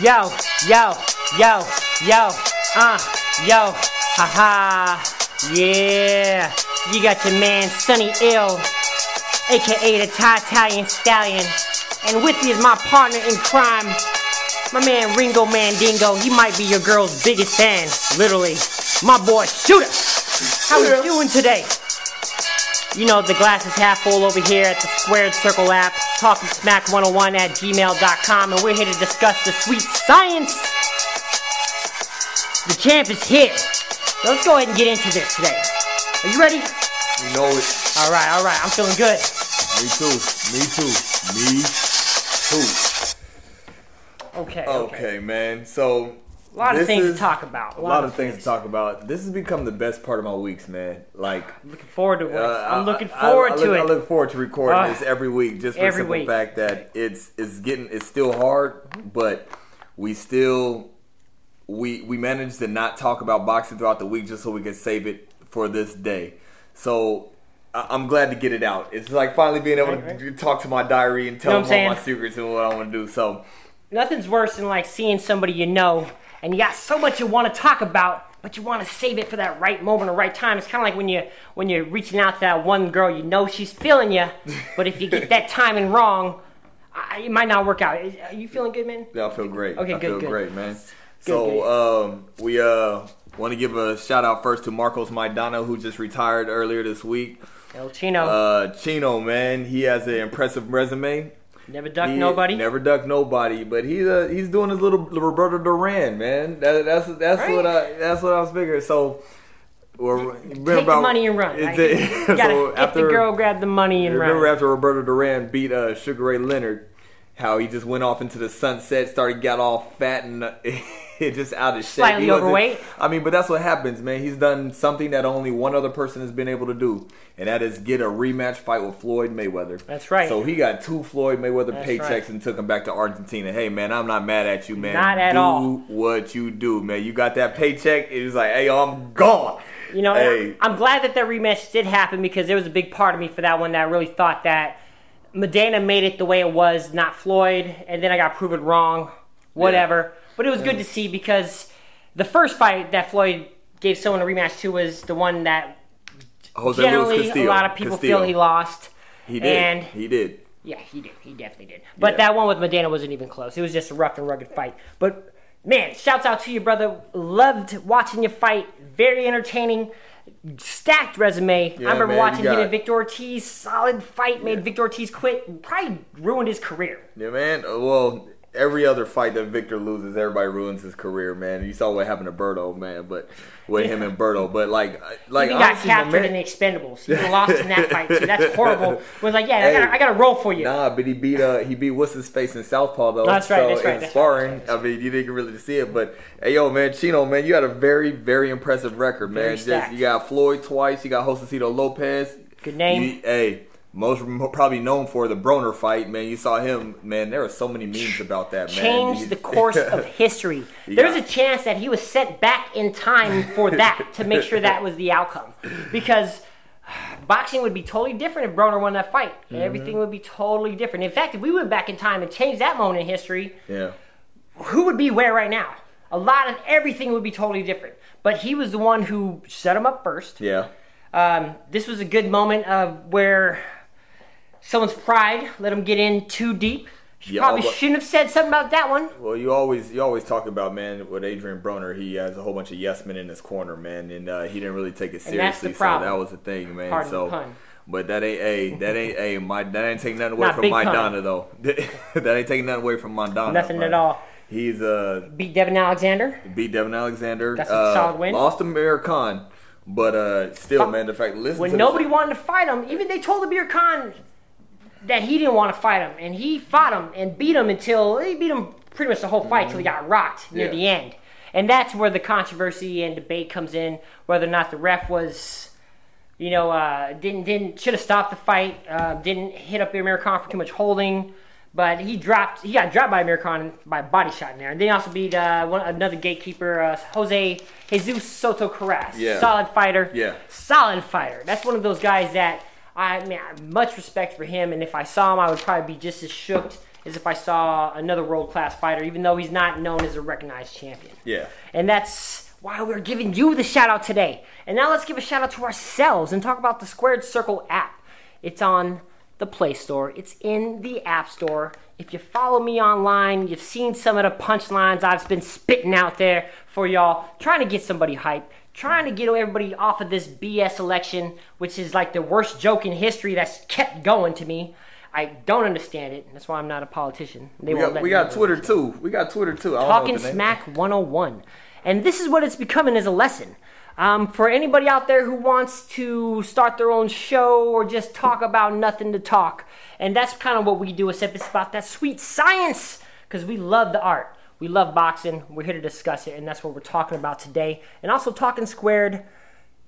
Yo, yo, yo, yo, uh, yo, haha, yeah. You got your man Sunny Ill, aka the Thai Italian Stallion, and with me is my partner in crime, my man Ringo Mandingo. He might be your girl's biggest fan, literally. My boy Shooter. How are we doing today? You know, the glass is half full over here at the Squared Circle app, talking smack 101 at gmail.com, and we're here to discuss the sweet science. The champ is here. So let's go ahead and get into this today. Are you ready? You know it. All right, all right, I'm feeling good. Me too. Me too. Me too. Okay, okay. Okay, man. So A lot of things is- to talk about. A lot of things to talk about. This has become the best part of my weeks, man. Like Looking forward to it. uh, I'm I- looking I- forward I, to look, it. I look forward to recording Ah. this every week, just for the simple week. fact that it's it's getting it's still hard, but we still we we managed to not talk about boxing throughout the week just so we could save it for this day. So. I- I'm glad to get it out. It's like finally being able Right, to talk to my diary and tell You know them all I'm my secrets and what I want to do. So, Nothing's worse than like seeing somebody you know and you got so much you want to talk about, but you want to save it for that right moment or right time. It's kind of like when you when you're reaching out to that one girl you know she's feeling you, but if you get that timing wrong, I, it might not work out. Are you feeling good, man? Yeah, I feel great. Okay, I good, feel good. great, man. good. so um, we uh want to give a shout out first to Marcos Maidana who just retired earlier this week. El Chino Uh, Chino, man, he has an impressive resume. Never duck He nobody. Never duck nobody, but he's uh, he's doing his little Roberto Duran, man. That, that's that's Right. what I that's what I was figuring. So. We're, Take the money and run. Like, gotta so after- the girl, grab the money, and Remember run. after Roberto Duran beat uh, Sugar Ray Leonard, how he just went off into the sunset, started got all fat and just out of shape. Slightly overweight. I mean, but that's what happens, man. He's done something that only one other person has been able to do, and that is get a rematch fight with Floyd Mayweather. That's right. So he got two Floyd Mayweather That's paychecks right. and took him back to Argentina. Hey, man, I'm not mad at you, man. Not at all. do all. what you do, man. You got that paycheck. It was like, hey, I'm gone. You know, Hey. I'm glad that that rematch did happen because there was a big part of me for that one that really thought that Maidana made it the way it was, not Floyd, and then I got proven wrong. Whatever. But it was good to see because the first fight that Floyd gave someone a rematch to was the one that Jose generally a lot of people Castillo. feel he lost. He did. And he did. yeah, he did. He definitely did. But Yeah. that one with Maidana wasn't even close. It was just a rough and rugged fight. But man, shouts out to you, brother. Loved watching you fight. Very entertaining. Stacked resume. Yeah, I remember man, watching him and Victor Ortiz. Solid fight. Made Victor Ortiz quit. Probably ruined his career. Yeah, man. Well, every other fight that Victor loses, everybody ruins his career, man. You saw what happened to Berto, man. But with him and Berto, but like, uh, like He got honestly, captured man- in the Expendables. He lost in that fight too. That's horrible. It was like, yeah, I Hey. got I got to roll for you. Nah, but he beat uh he beat what's his face in Southpaw though. That's right, So that's right, that's sparring, right, I mean, you didn't really see it, but hey, yo, man, Chino, man, you had a very, very impressive record, man. Very Just you got Floyd twice, you got Josecito Lopez. Good name. You- hey, most probably known for the Broner fight, man. You saw him, man. There were so many memes about that, man. changed the course of history. There's a chance that he was sent back in time for that to make sure that was the outcome. Because boxing would be totally different if Broner won that fight. Mm-hmm. Everything would be totally different. In fact, if we went back in time and changed that moment in history, yeah. who would be where right now? A lot of everything would be totally different. But he was the one who set him up first. Yeah. Um, this was a good moment of where someone's pride let him get in too deep. Yeah, Probably but- shouldn't have said something about that one. Well, you always you always talk about man with Adrian Broner. He has a whole bunch of yes men in his corner, man, and uh, he didn't really take it And that's the seriously. So that was the thing, man. Pardon so, but that ain't a that ain't a my that ain't taking nothing away Not from my pun. Donna though. that ain't taking nothing away from my Donna. Nothing man. at all. He's uh Beat Devon Alexander. beat Devon Alexander. That's a uh, solid win. Lost to Amir Khan, but uh still, Fuck. man, the fact listen When nobody wanted to fight him, even they told the Amir Khan that he didn't want to fight him, and he fought him and beat him until he beat him pretty much the whole fight till he got rocked near Yeah. the end. And that's where the controversy and debate comes in, whether or not the ref was, you know, uh, didn't didn't should have stopped the fight, uh, didn't hit up Amir Khan for too much holding. But he dropped. He got dropped by Amir Khan by a body shot in there, and then he also beat uh, one, another gatekeeper, uh, Jose Jesus Soto Karass. Yeah. Solid fighter. Yeah. Solid fighter. That's one of those guys that I mean, I have much respect for him, and if I saw him, I would probably be just as shook as if I saw another world class fighter, even though he's not known as a recognized champion. Yeah. And that's why we're giving you the shout out today. And now let's give a shout out to ourselves and talk about the Squared Circle app. It's on the Play Store, it's in the App Store. If you follow me online, you've seen some of the punchlines I've been spitting out there for y'all, trying to get somebody hyped, trying to get everybody off of this BS election, which is like the worst joke in history that's kept going to me. I don't understand it. That's why I'm not a politician. They We won't got, we got. Twitter too. We got Twitter too. Talking what the name- Smack 101. And this is what it's becoming as a lesson. Um, for anybody out there who wants to start their own show or just talk about nothing to talk. And that's kind of what we do, except it's about that sweet science because we love the art. We love boxing. We're here to discuss it, and that's what we're talking about today. And also, Talking Squared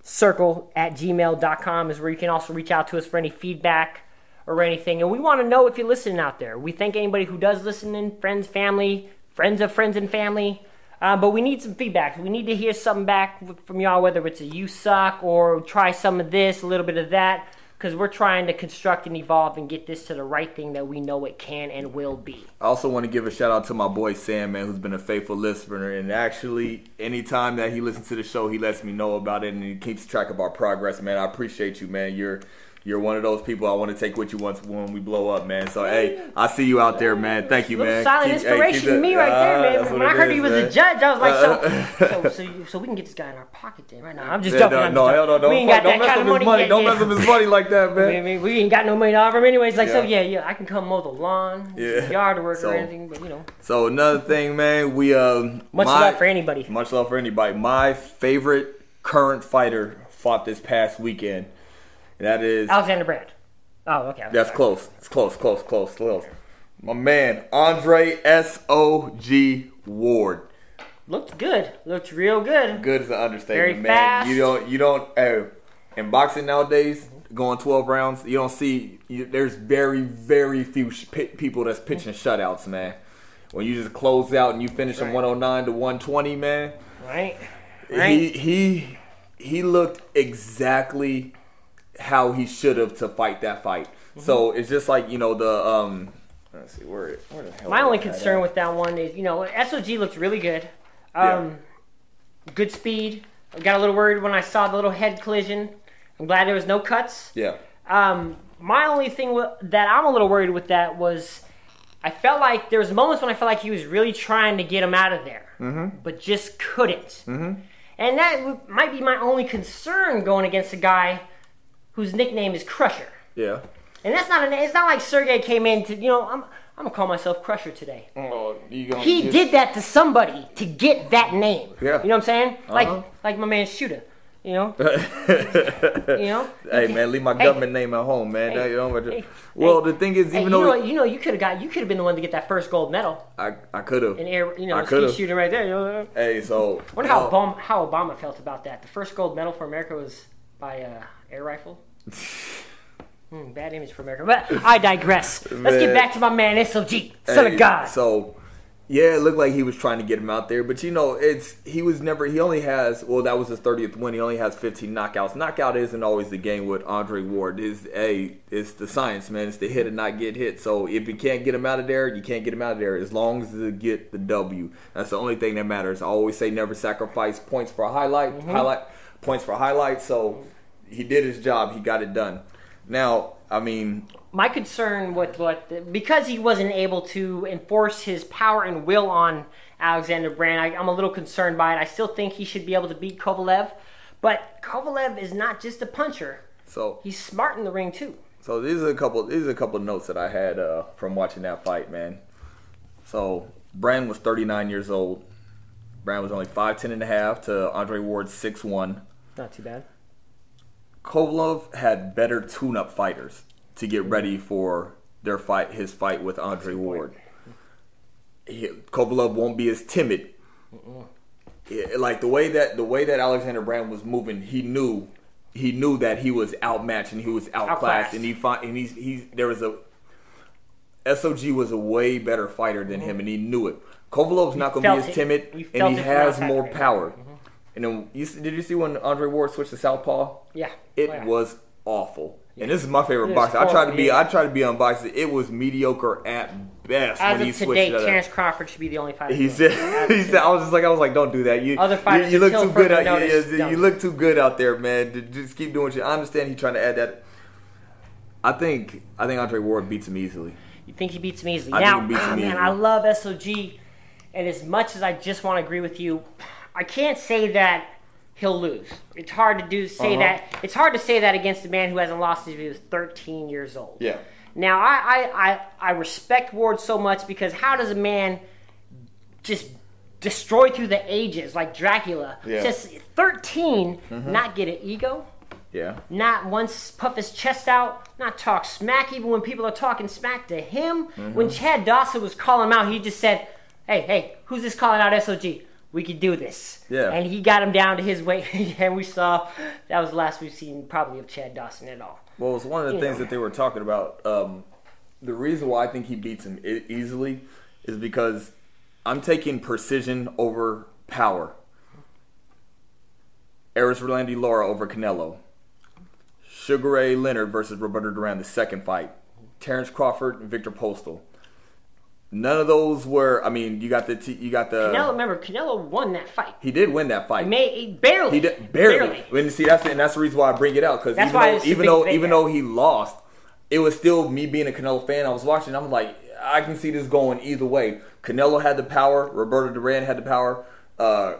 Circle at gmail.com is where you can also reach out to us for any feedback or anything. And we want to know if you're listening out there. We thank anybody who does listen in, friends, family, friends of friends and family. Uh, but we need some feedback. We need to hear something back from y'all, whether it's a you suck or try some of this, a little bit of that, because we're trying to construct and evolve and get this to the right thing that we know it can and will be. I also want to give a shout out to my boy Sam, man, who's been a faithful listener. And actually, anytime that he listens to the show, he lets me know about it and he keeps track of our progress, man. I appreciate you, man. You're you're one of those people I want to take with you once when we blow up, man. So hey, I see you out there, man. Thank you, man. silent Keep- inspiration keep to me right Ah, there, man. what When I heard is, he was a judge, I was like, Uh, so, so, so, you, so we can get this guy in our pocket then, right now. I'm just Yeah, joking. no, no, no, don't, we ain't got don't that mess kind of money. money. yet, Don't yeah. mess up his money like that, man. mean, we ain't got no money to offer him anyways. Like, so Yeah. yeah, yeah, I can come mow the lawn, Yeah. yard work So- or anything, but you know, So another thing, man, we um much my- love for anybody. Much love for anybody. My favorite current fighter fought this past weekend. That is Alexander Brand. Oh, okay. that's close. It's close, close, close, close. My man, Andre S O G Ward. Looked good. Looked real good. Good is an understatement, Very man. fast. You don't you don't uh, in boxing nowadays, going twelve rounds, you don't see you, there's very, very few sh- people that's pitching shutouts, man. When you just close out and you finish them 109 to 120, man. Right. He Right. he he looked exactly how he should have to fight that fight. Mm-hmm. So it's just like you know the um. Let's see where where the hell. My only concern at? with that one is, you know, SOG looked really good. Um, Good speed. I got a little worried when I saw the little head collision. I'm glad there was no cuts. yeah Um, my only thing with, that I'm a little worried with that was I felt like there was moments when I felt like he was really trying to get him out of there, Mm-hmm. but just couldn't. And that w- might be my only concern going against a guy whose nickname is Crusher. yeah. And that's not an, it's not like Sergey came in to, you know, I'm, I'm gonna call myself Crusher today. Oh, you gonna He just- did that to somebody to get that name. Yeah. You know what I'm saying? Like Uh-huh. like my man Shooter. You know? you know? Hey man, leave my Hey. government name at home, man. Hey. You know, Hey. well, the thing is, even you know, though you know, you could have got, you could have been the one to get that first gold medal I I could have. in air, you know, I ski shooting right there. You know? Hey, so I wonder how. Obama, how Obama felt about that. The first gold medal for America was by uh, air rifle. Hmm, bad image for America, but I digress. Let's get back to my man SOG, son Hey, of God. So, yeah, it looked like he was trying to get him out there, but you know, it's he was never. He only has well, that was his thirtieth win. He only has fifteen knockouts. Knockout isn't always the game with Andre Ward. Is a it's the science, man. It's the hit and not get hit. So if you can't get him out of there, you can't get him out of there. As long as you get the W, that's the only thing that matters. I always say never sacrifice points for a highlight. Mm-hmm. Highlight points for highlights. So he did his job. He got it done. Now, I mean, my concern with what because he wasn't able to enforce his power and will on Alexander Brand, I, I'm a little concerned by it. I still think he should be able to beat Kovalev, but Kovalev is not just a puncher; so he's smart in the ring too. So these are a couple. These are a couple notes that I had uh, from watching that fight, man. So Brand was 39 years old. Brand was only 5'10 and a half to Andre Ward's 6'1. Not too bad. Kovalev had better tune-up fighters to get ready for their fight. His fight with Andre Ward. He, Kovalev won't be as timid. Yeah, like the way that the way that Alexander Brand was moving, he knew he knew that he was outmatched and he was outclassed, Outclassed. and he find, and he's he's there was a SOG was a way better fighter than him, and he knew it. Kovalev's not going to be as timid, and he has more right? And then you, did you see when Andre Ward switched to southpaw? Yeah. It Oh, yeah. was awful. And this is my favorite boxer. I tried to be. I tried to be unboxed. It was mediocre at best As when he switched today, it up. Terrence Crawford should be the only fighter. He said, "He said, I was just like, I was like, don't do that. You, Other fighters you look too good out. You, notice, you, you look too good out there, man. Just keep doing shit. I understand he's trying to add that. I think, I think Andre Ward beats him easily. You think he beats him easily? I now, think he beats him ah, man, easily. I love SOG, and as much as I just want to agree with you, I can't say that he'll lose. It's hard to do say Uh-huh. that. It's hard to say that against a man who hasn't lost since he was 13 years old. Yeah. Now, I, I, I, I respect Ward so much because how does a man just destroy through the ages like Dracula, Yeah. just 13, not get an ego? Yeah. not once puff his chest out, not talk smack, even when people are talking smack to him. When Chad Dawson was calling him out, he just said, Hey, hey, who's this calling out SOG? We could do this. Yeah. And he got him down to his weight, and we saw that was the last we've seen probably of Chad Dawson at all. Well, it's one of the You things know. that they were talking about. Um, the reason why I think he beats him easily is because I'm taking precision over power. Erislandy Lara over Canelo. Sugar Ray Leonard versus Roberto Duran, the second fight. Terrence Crawford and Viktor Postol. None of those were. I mean, you got the t- you got the. Canelo, remember, Canelo won that fight. He did win that fight. He barely. He did barely. When see that's and that's the reason why I bring it out because even though even though even though he lost, it was still me being a Canelo fan. I was watching. I'm like, I can see this going either way. Canelo had the power. Roberto Duran had the power. Uh,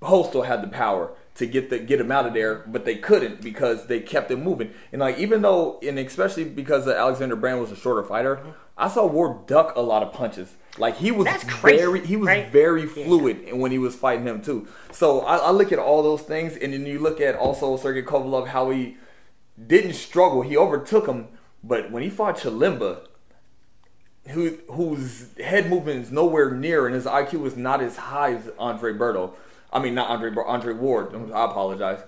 Postol had the power to get the get him out of there, but they couldn't because they kept him moving. And like even though, and especially because Alexander Brand was a shorter fighter, I saw Ward duck a lot of punches. Like he was crazy, very he was right? very Yeah. fluid when he was fighting him too. So I, I look at all those things, and then you look at also Sergey Kovalev how he didn't struggle. He overtook him, but when he fought Chilemba, who whose head movement is nowhere near and his IQ is not as high as Andre Berto. I mean, not Andre Andre Ward. I apologize.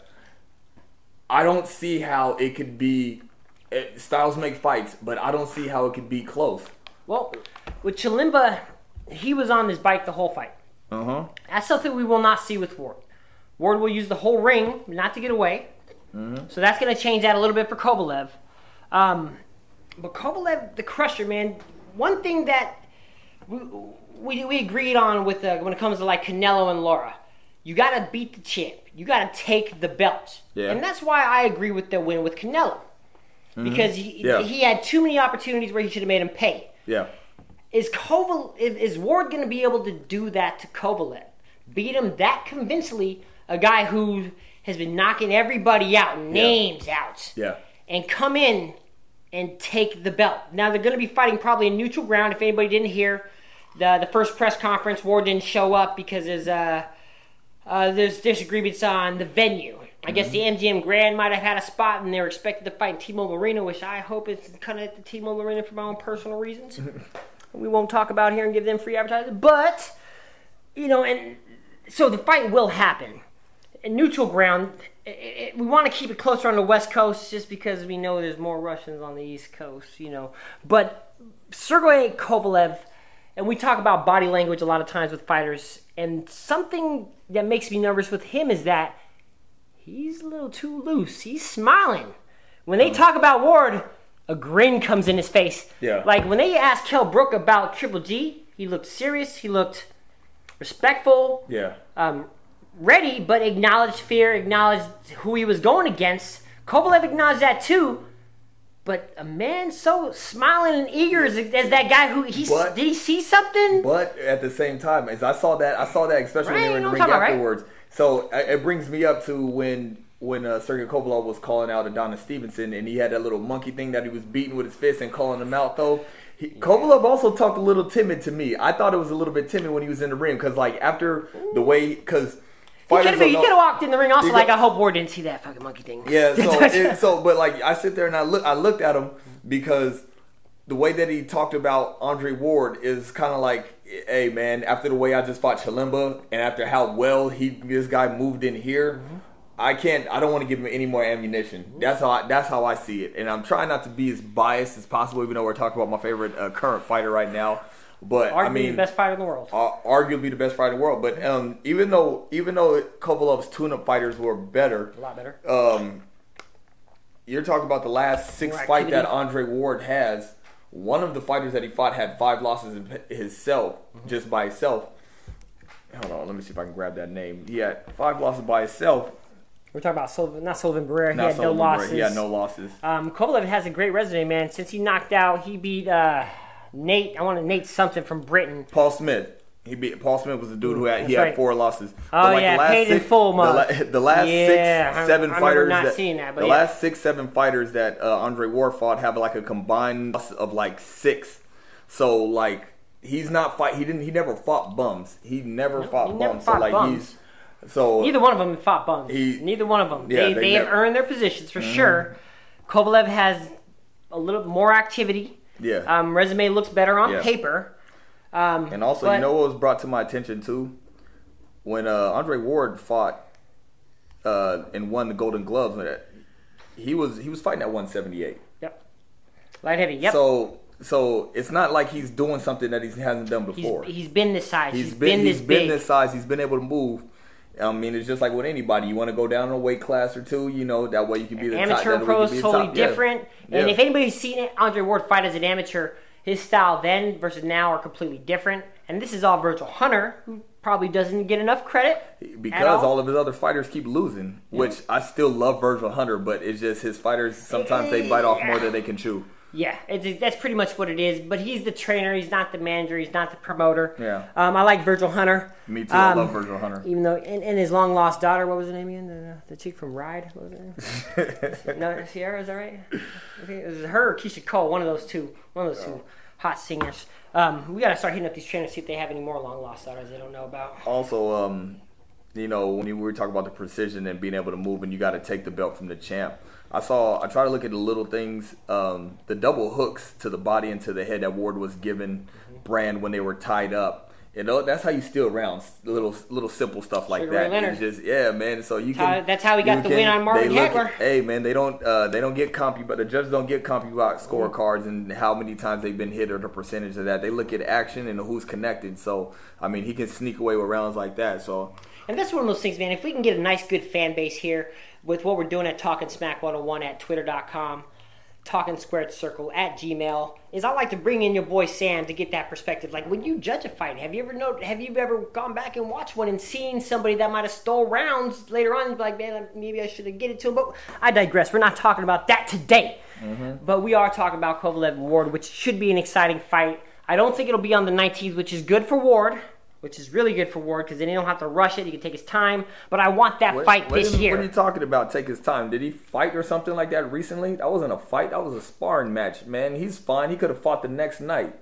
I don't see how it could be. eh, Styles make fights, but I don't see how it could be close. Well, with Chilemba, he was on his bike the whole fight. Uh huh. That's something we will not see with Ward. Ward will use the whole ring not to get away. Mm-hmm. So that's going to change that a little bit for Kovalev. Um, but Kovalev, the crusher, man, one thing that we, we, we agreed on with uh, when it comes to like Canelo and Lara, you got to beat the champ. You got to take the belt. Yeah. And that's why I agree with the win with Canelo. Because he, Yeah. he had too many opportunities where he should have made him pay Yeah. is Koval is, Ward going to be able to do that to Kovalev? Beat him that convincingly, a guy who has been knocking everybody out, names out, Yeah. and come in and take the belt. Now they're going to be fighting probably in neutral ground. If anybody didn't hear the the first press conference, Ward didn't show up because there's uh, uh, there's disagreements on the venue. I guess the MGM Grand might have had a spot, and they were expected to fight in T-Mobile Arena, which I hope is kind of at the T-Mobile Arena for my own personal reasons. we won't talk about here and give them free advertising, but you know, and so the fight will happen. In neutral ground, i i we want to keep it closer on the West Coast, just because we know there's more Russians on the East Coast, you know. But Sergey Kovalev, and we talk about body language a lot of times with fighters, and something that makes me nervous with him is that he's a little too loose. He's smiling. When they talk about Ward, a grin comes in his face. Yeah. Like when they asked Kel Brook about Triple G, he looked serious. He looked respectful, Yeah. um, ready, but acknowledged fear, acknowledged who he was going against. Kovalev acknowledged that too. But a man so smiling and eager as, as that guy who he But- did he see something? But at the same time, as I saw that, I saw that especially when Right, they were in you the know ring what I'm talking afterwards. So uh, it brings me up to when when uh, Sergey Kovalev was calling out Adonis Stevenson, and he had that little monkey thing that he was beating with his fist and calling him out. Though he, Kovalev also talked a little timid to me. I thought it was a little bit timid when he was in the ring because, like, after the way, because Fighters could have walked in the ring also You like I hope Ward didn't see that fucking monkey thing. yeah, so it, so but like I sit there and I look I looked at him because the way that he talked about Andre Ward is kind of like, hey man, after the way I just fought Chilemba and after how well he this guy moved in here, I can't I don't want to give him any more ammunition. That's how I, that's how I see it, and I'm trying not to be as biased as possible, even though we're talking about my favorite uh, current fighter right now. But Arguably I mean, the best fighter in the world. uh, arguably the best fighter in the world. But um, even though even though Kovalev's tune-up fighters were better, A lot better. um, you're talking about the last six More fight that. Andre Ward has. One of the fighters that he fought had five losses himself, Mm-hmm. just by himself. Hold on, let me see if I can grab that name. He had five losses by himself. We're talking about Sullivan, not Sullivan Barrera. He Not had no Sullivan Barrera. losses. He had no losses. Um, Kovalev has a great resume, man. Since he knocked out, he beat uh, Nate. I want to Nate something from Britain. Paul Smith. He beat Paul Smith was the dude who had he That's had right. four losses. Oh, yeah, paid in full, the, la- the last Yeah, six, seven I remember fighters. not that, seeing that, but the yeah. last six, seven fighters that uh, Andre Ward fought have like a combined loss of like six. So like he's not fight. He didn't. He never fought bums. He never fought he never bums. fought so like bums. he's so Neither one of them fought bums. He- Neither one of them. Yeah, they they they have never- Mm-hmm. earned their positions for sure. Kovalev has a little more activity. Yeah. Um, resume looks better on Yeah. paper. Um, And also, but- you know what was brought to my attention too? When uh, Andre Ward fought uh, and won the Golden Gloves, uh, he was he was fighting at 178. Yep. Light heavy. Yep. So so it's not like he's doing something that he hasn't done he's, before. he's been this size. he's he's been, been, he's this been big. this size. He's been able to move. I mean, it's just like with anybody. You want to go down a weight class or two, you know, that way you can be the top. amateur that pro is can be the totally top. Yeah. different. And Yeah. if anybody's seen Andre Ward fight as an amateur, his style then versus now are completely different. And this is all Virgil Hunter, who probably doesn't get enough credit. because at all. all of his other fighters keep losing, which I still love Virgil Hunter, but it's just his fighters sometimes they bite off more than they can chew. Yeah, it's, that's pretty much what it is. But he's the trainer. He's not the manager. He's not the promoter. Yeah. Um, I like Virgil Hunter. Me too. I Um, love Virgil Hunter. Even though, and, and his long lost daughter, what was her name again? The, the chick from Ride. What was her name? no, Ciara, is that right? I it was her or Keyshia Cole, one of those two. One of those two hot singers. Um, we got to start hitting up these trainers, see if they have any more long lost daughters they don't know about. Also, um, you know, when we were talking about the precision and being able to move, and you got to take the belt from the champ. I saw. I try to look at the little things, um, the double hooks to the body and to the head that Ward was given Brand when they were tied up. You know, that's how you steal rounds. Little, little simple stuff like Sugar that. It's just, yeah, man. So you That's how- can. that's how he got the win on Marvin Hagler. Hey, man, they don't. Uh, they don't get compu, but the judges don't get CompuBox scorecards and how many times they've been hit or the percentage of that. They look at action and who's connected. So, I mean, he can sneak away with rounds like that. So, And that's one of those things, man. If we can get a nice, good fan base here with what we're doing at Talking Smack 101 at twitter.com, Talking Squared Circle at Gmail, is I like to bring in your boy Sam to get that perspective. Like when you judge a fight, have you ever know, have you ever gone back and watched one and seen somebody that might have stole rounds later on? and be Like, man, maybe I should have get it to him. But I digress. We're not talking about that today. Mm-hmm. But we are talking about Kovalev Ward, which should be an exciting fight. I don't think it'll be on the 19th, which is good for Ward, which is really good for Ward because then he don't have to rush it. He can take his time. But I want that What- fight what this is- year. What are you talking about? Take his time. Did he fight or something like that recently? That wasn't a fight. That was a sparring match. Man, he's fine. He could have fought the next night.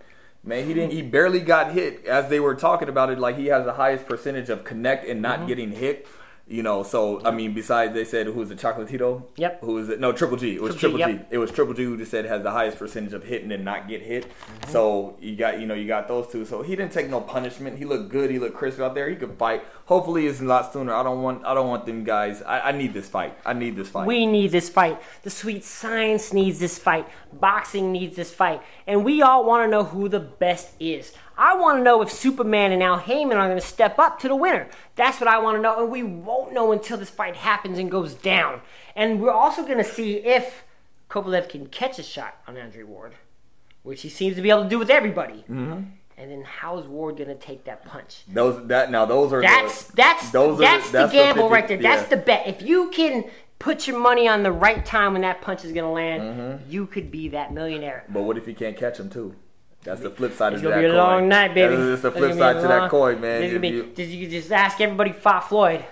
Man, he didn't. He barely got hit. As they were talking about it, like he has the highest percentage of connect and Mm-hmm. not getting hit. You know, so I mean, besides they said who's the Chocolatito? Yep. Who is it? No, Triple G. It was Triple Triple G, G. yep. It was Triple G who just said has the highest percentage of hitting and not get hit. Mm-hmm. So you got you know you got those two. So he didn't take no punishment. He looked good. He looked crisp out there. He could fight. Hopefully it's a lot sooner. I don't want I don't want them guys. I, I need this fight. I need this fight. We need this fight. The sweet science needs this fight. Boxing needs this fight. And we all want to know who the best is. I want to know if Superman and Al Haymon are going to step up to the winner. That's what I want to know. And we won't know until this fight happens and goes down. And we're also going to see if Kovalev can catch a shot on Andre Ward, which he seems to be able to do with everybody. Mm-hmm. And then how's Ward going to take that punch? those that now those are That's the, that's those are that's, that's the gamble 50 right there. That's yeah. the bet. If you can put your money on the right time when that punch is gonna land, Mm-hmm. you could be that millionaire. But what if he can't catch him too? That's the flip side It's of gonna that be a coin. long night, baby. That's the flip side to a that long- coin, man. It's gonna be, you- just, you just ask everybody fought Floyd.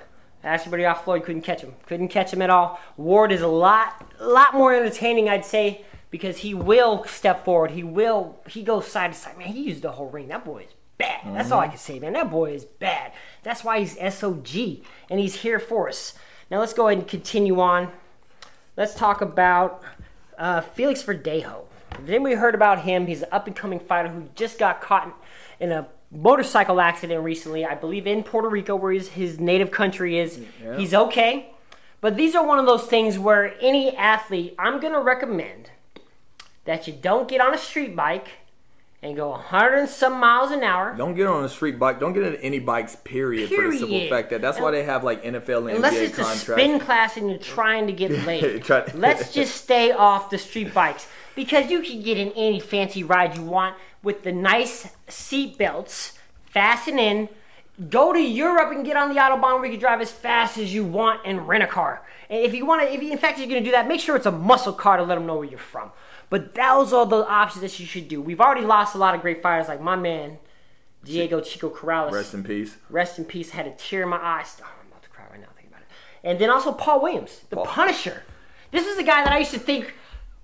Ask everybody off Floyd couldn't catch him. Couldn't catch him at all. Ward is a lot, lot more entertaining, I'd say, because he will step forward. He will. He goes side to side. Man, he used the whole ring. That boy is bad. That's all I can say, man. That boy is bad. That's why he's SOG, and he's here for us. Now let's go ahead and continue on. Let's talk about uh, Felix Verdejo. Have we heard about him? He's an up and coming fighter who just got caught in a motorcycle accident recently, I believe in Puerto Rico, where his, his native country is. He's okay. But these are one of those things where any athlete, I'm going to recommend that you don't get on a street bike and go 100 and some miles an hour. Don't get on a street bike. Don't get on any bikes. Period. period. For the simple fact that that's why they have like NFL and Unless NBA it's a spin class and you're trying to get laid. Let's just stay off the street bikes because you can get in any fancy ride you want with the nice seat belts, fasten in, go to Europe and get on the autobahn where you can drive as fast as you want and rent a car. And if you want to, if you, in fact you're going to do that, make sure it's a muscle car to let them know where you're from. But those are the options that you should do. We've already lost a lot of great fighters, like my man Diego Chico Corrales. Rest in peace. Rest in peace. Had a tear in my eyes. Oh, I'm about to cry right now thinking about it. And then also Paul Williams, the Paul. Punisher. This is the guy that I used to think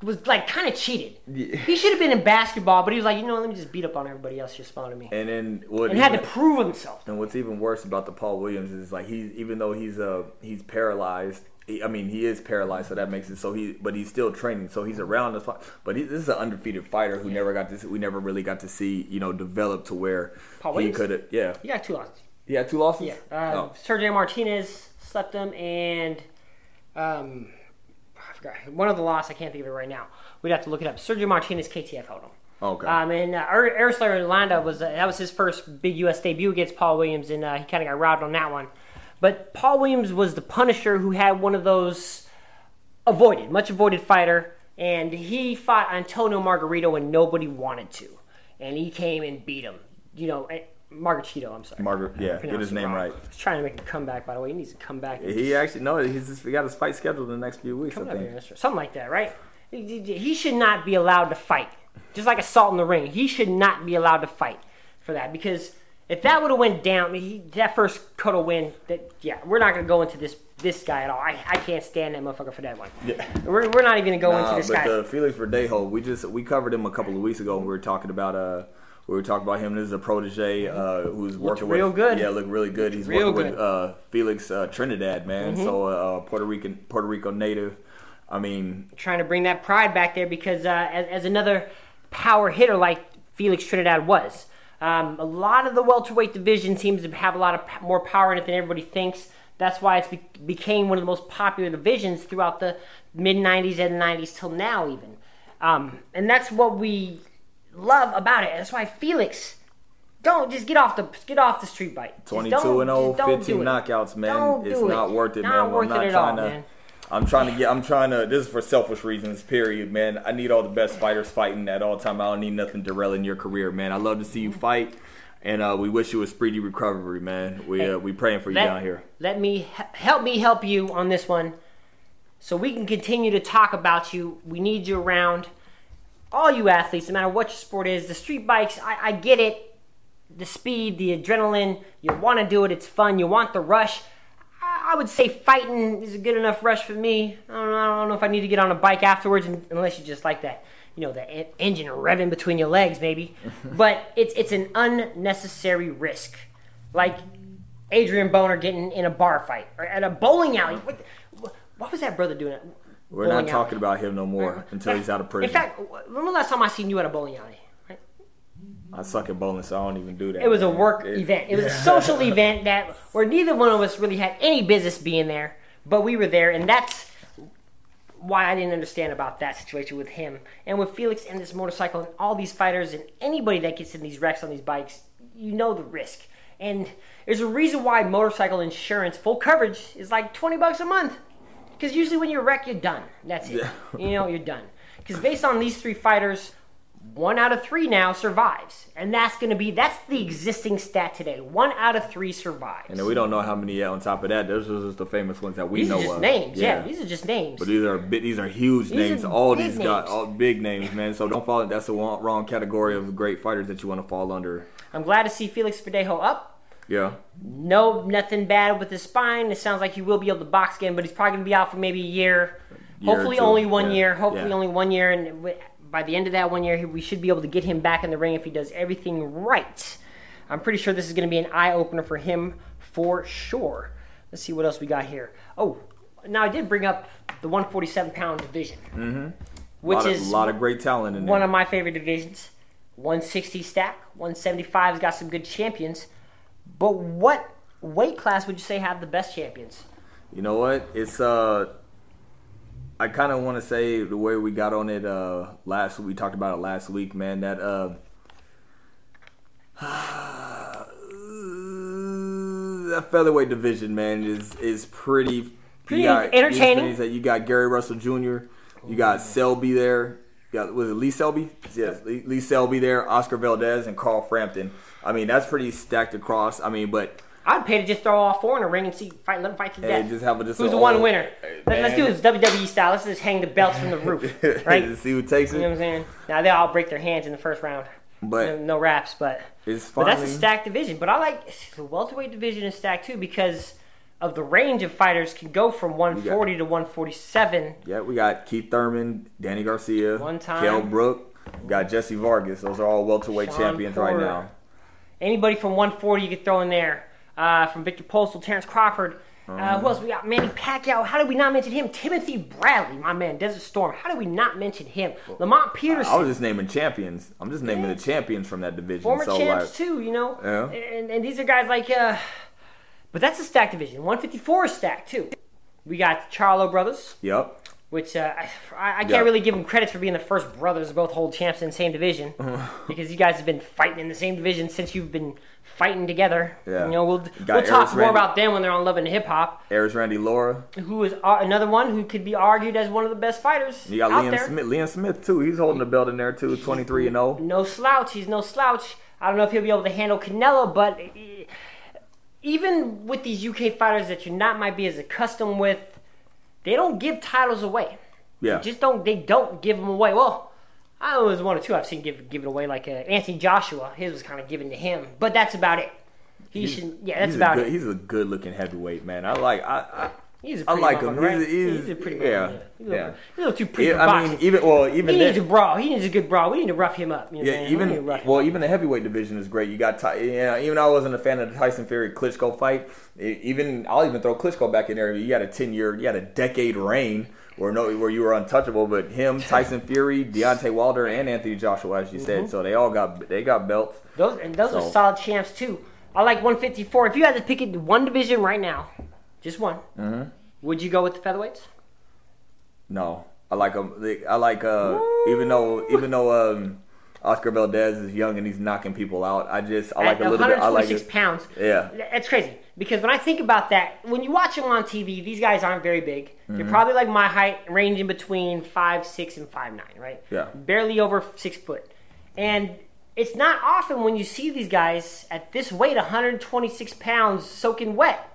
was like kind of cheated. Yeah. He should have been in basketball, but he was like, you know, let me just beat up on everybody else just smaller than me, And then what? and had to prove himself. And what's even worse about the Paul Williams is like he's even though he's uh he's paralyzed. He, I mean, he is paralyzed, so that makes it so he. But he's still training, so he's around us. But he, this is an undefeated fighter who never got to. See, we never really got to see, you know, develop to where Paul he could have. Yeah, He got two losses. he had two losses. Yeah, uh, Oh. Sergio Martinez slept him, and um, forgot one of the loss. I can't think of it right now. We'd have to look it up. Sergio Martinez KTF held him. Okay. Um, and uh, Aristotle Orlando was uh, that was his first big U.S. debut against Paul Williams, and uh, he kind of got robbed on that one. But Paul Williams was the Punisher who had one of those avoided, much avoided fighter, and he fought Antonio Margarito when nobody wanted to, and he came and beat him. You know, eh, Margarito. I'm sorry. Margaret, yeah, get his name wrong. right. He's trying to make a comeback, by the way. He needs to come back. He actually no, he's just, he got his fight scheduled in the next few weeks. I think. here. Something like that, right? He should not be allowed to fight. Just like assault in the ring. He should not be allowed to fight for that. Because if that would have went down, he, that first Cotto win, that yeah, we're not going to go into this this guy at all. I, I can't stand that motherfucker for that one. Yeah. We're, we're not even going to go Nah, into this but guy. the Felix Verdejo, we just we covered him a couple of weeks ago. and We were talking about uh, we were talking about him. This is a protege uh, who's working real with good. Yeah, look really good. He's Real working good. with uh, Felix uh, Trinidad, man. So uh, Puerto Rican, Puerto Rico native. I mean, trying to bring that pride back there because uh, as, as another power hitter like Felix Trinidad was. Um, a lot of the welterweight division seems to have a lot of p- more power in it than everybody thinks. That's why it's be- became one of the most popular divisions throughout the mid 90s and 90s till now, even. Um, and that's what we love about it. That's why Felix, don't just get off the get off the street bite. Just 22 and 0, just 15 knockouts, man. Don't it's not it. worth it, Not man. worth I'm not it trying all, to. man. I'm trying to get. I'm trying to. This is for selfish reasons. Period, man. I need all the best fighters fighting at all time. I don't need nothing derailing your career, man. I love to see you fight, and uh, we wish you a speedy recovery, man. We uh, we praying for you let, down here. Let me help me help you on this one, so we can continue to talk about you. We need you around. All you athletes, no matter what your sport is, the street bikes. I, I get it. The speed, the adrenaline. You want to do it. It's fun. You want the rush. I, I would say fighting is a good enough rush for me. I don't, know, I don't know if I need to get on a bike afterwards, unless you just like that. You know, the engine revving between your legs, maybe. but it's it's an unnecessary risk. Like Adrian Boner getting in a bar fight or at a bowling alley. What, what was that brother doing? At We're bowling not alley? talking about him no more until he's out of prison. In fact, when was the last time I seen you at a bowling alley? Right? I suck at bowling, so I don't even do that. It was a work It- event. It was a social event that where neither one of us really had any business being there, but we were there, and that's why I didn't understand about that situation with him and with Felix and this motorcycle and all these fighters and anybody that gets in these wrecks on these bikes. You know the risk, and there's a reason why motorcycle insurance full coverage is like twenty bucks a month. Because usually when you're wrecked, you're done. That's it. Yeah. You know, you're done. Because based on these three fighters, one out of three now survives, and that's going to be that's the existing stat today. One out of three survives. And then we don't know how many yet. On top of that, those are just the famous ones that we these know are just of. names. Yeah. these are just names. But these are these are huge These names. are all these got names. all big names, man. So don't fall. That's the wrong, wrong category of great fighters that you want to fall under. I'm glad to see Felix Verdejo up. Yeah, No, nothing bad with his spine. It sounds like he will be able to box again, but he's probably going to be out for maybe a year. Year Hopefully, only one Yeah. year. Hopefully, Yeah. only one year, and by the end of that one year, we should be able to get him back in the ring if he does everything right. I'm pretty sure this is going to be an eye opener for him for sure. Let's see what else we got here. Oh, now I did bring up the 147 pound division, mm-hmm. which lot of, is lot of great talent in there. one of my favorite divisions. 160 stack, 175's got some good champions. But what weight class would you say have the best champions? You know what? It's uh I kind of want to say the way we got on it uh, last we talked about it last week, man. That uh, that featherweight division, man, is is pretty pretty got, entertaining. You got Gary Russell Jr., you got Selby there, Got was it Lee Selby? Yes, Lee, Lee Selby there. Oscar Valdez and Carl Frampton. I mean, that's pretty stacked across. I mean, but I'd pay to just throw all four in a ring and see fight, let them fight to hey, death. just have a just Who's the one winner? Let, us do this WWE style. Let's just hang the belts from the roof, right? to see who takes it. You know what I'm saying? Now they all break their hands in the first round. But no, no raps, but it's but that's a stacked division. But I like the welterweight division is stacked too because of the range of fighters can go from 140 to 147. Yeah, we got Keith Thurman, Danny Garcia, One time. Kel Brook, we got Jesse Vargas. Those are all welterweight Sean champions right now. Anybody from 140 you could throw in there. Uh, from Viktor Postol, Terrence Crawford. Uh, who else we got? Manny Pacquiao. How did we not mention him? Timothy Bradley, my man, Desert Storm. How did we not mention him? Lamont Peterson. I was just naming champions. I'm just naming the champions from that division. former so champs like, too, you know. Yeah. And, and these are guys like, uh, but that's a stacked division. 154 is stacked too. We got Charlo brothers, Yep. which uh, I, I can't Yeah. really give them credit for being the first brothers to both hold champs in the same division, because you guys have been fighting in the same division since you've been fighting together. Yeah. You know, we'll we'll talk more Randy. about them when they're on Love and Hip Hop. Erislandy Lara. Who is uh, another one who could be argued as one of the best fighters You got Liam there. Smith. Liam Smith too. He's holding the belt in there too. 23 and oh. 0. no slouch. He's no slouch. I don't know if he'll be able to handle Canelo, but even with these UK fighters that you're not might be as accustomed with, they don't give titles away. Yeah. They just don't. They don't give them away. Well, I know there's one or two I've seen give give it away, like uh, Anthony Joshua. His was kind of given to him, but that's about it. He should. Yeah, that's about good, it. He's a good looking heavyweight man. I like. I. He's a I pretty like him. right? He's- he's- He's a pretty yeah, motherfucker. He's a little, yeah. he's a little too pretty for I mean, even well, even he needs a brawl. He needs a good brawl. We need to rough him up. You know Yeah, saying? We need to even well, up. even the heavyweight division is great. You got Ty, yeah, even though I wasn't a fan of the Tyson Fury Klitschko fight. Even I'll even throw Klitschko back in there. You had a ten year, you had a decade reign where no, where you were untouchable. But him, Tyson Fury, Deontay Wilder, and Anthony Joshua, as you Mm-hmm. said, so they all got they got belts. Those and those are solid champs too. I like 154. If you had to pick it one division right now, just one, Mm-hmm. would you go with the featherweights? No, I like them. I like uh, even though even though um, Oscar Valdez is young and he's knocking people out. I just I like At a little bit. I like 126 it. pounds. Yeah. That's crazy because when I think about that, when you watch them on TV, these guys aren't very big. Mm-hmm. They're probably like my height, ranging between five six and five nine, right? Yeah. Barely over six foot, and it's not often when you see these guys at this weight, 126 pounds, soaking wet,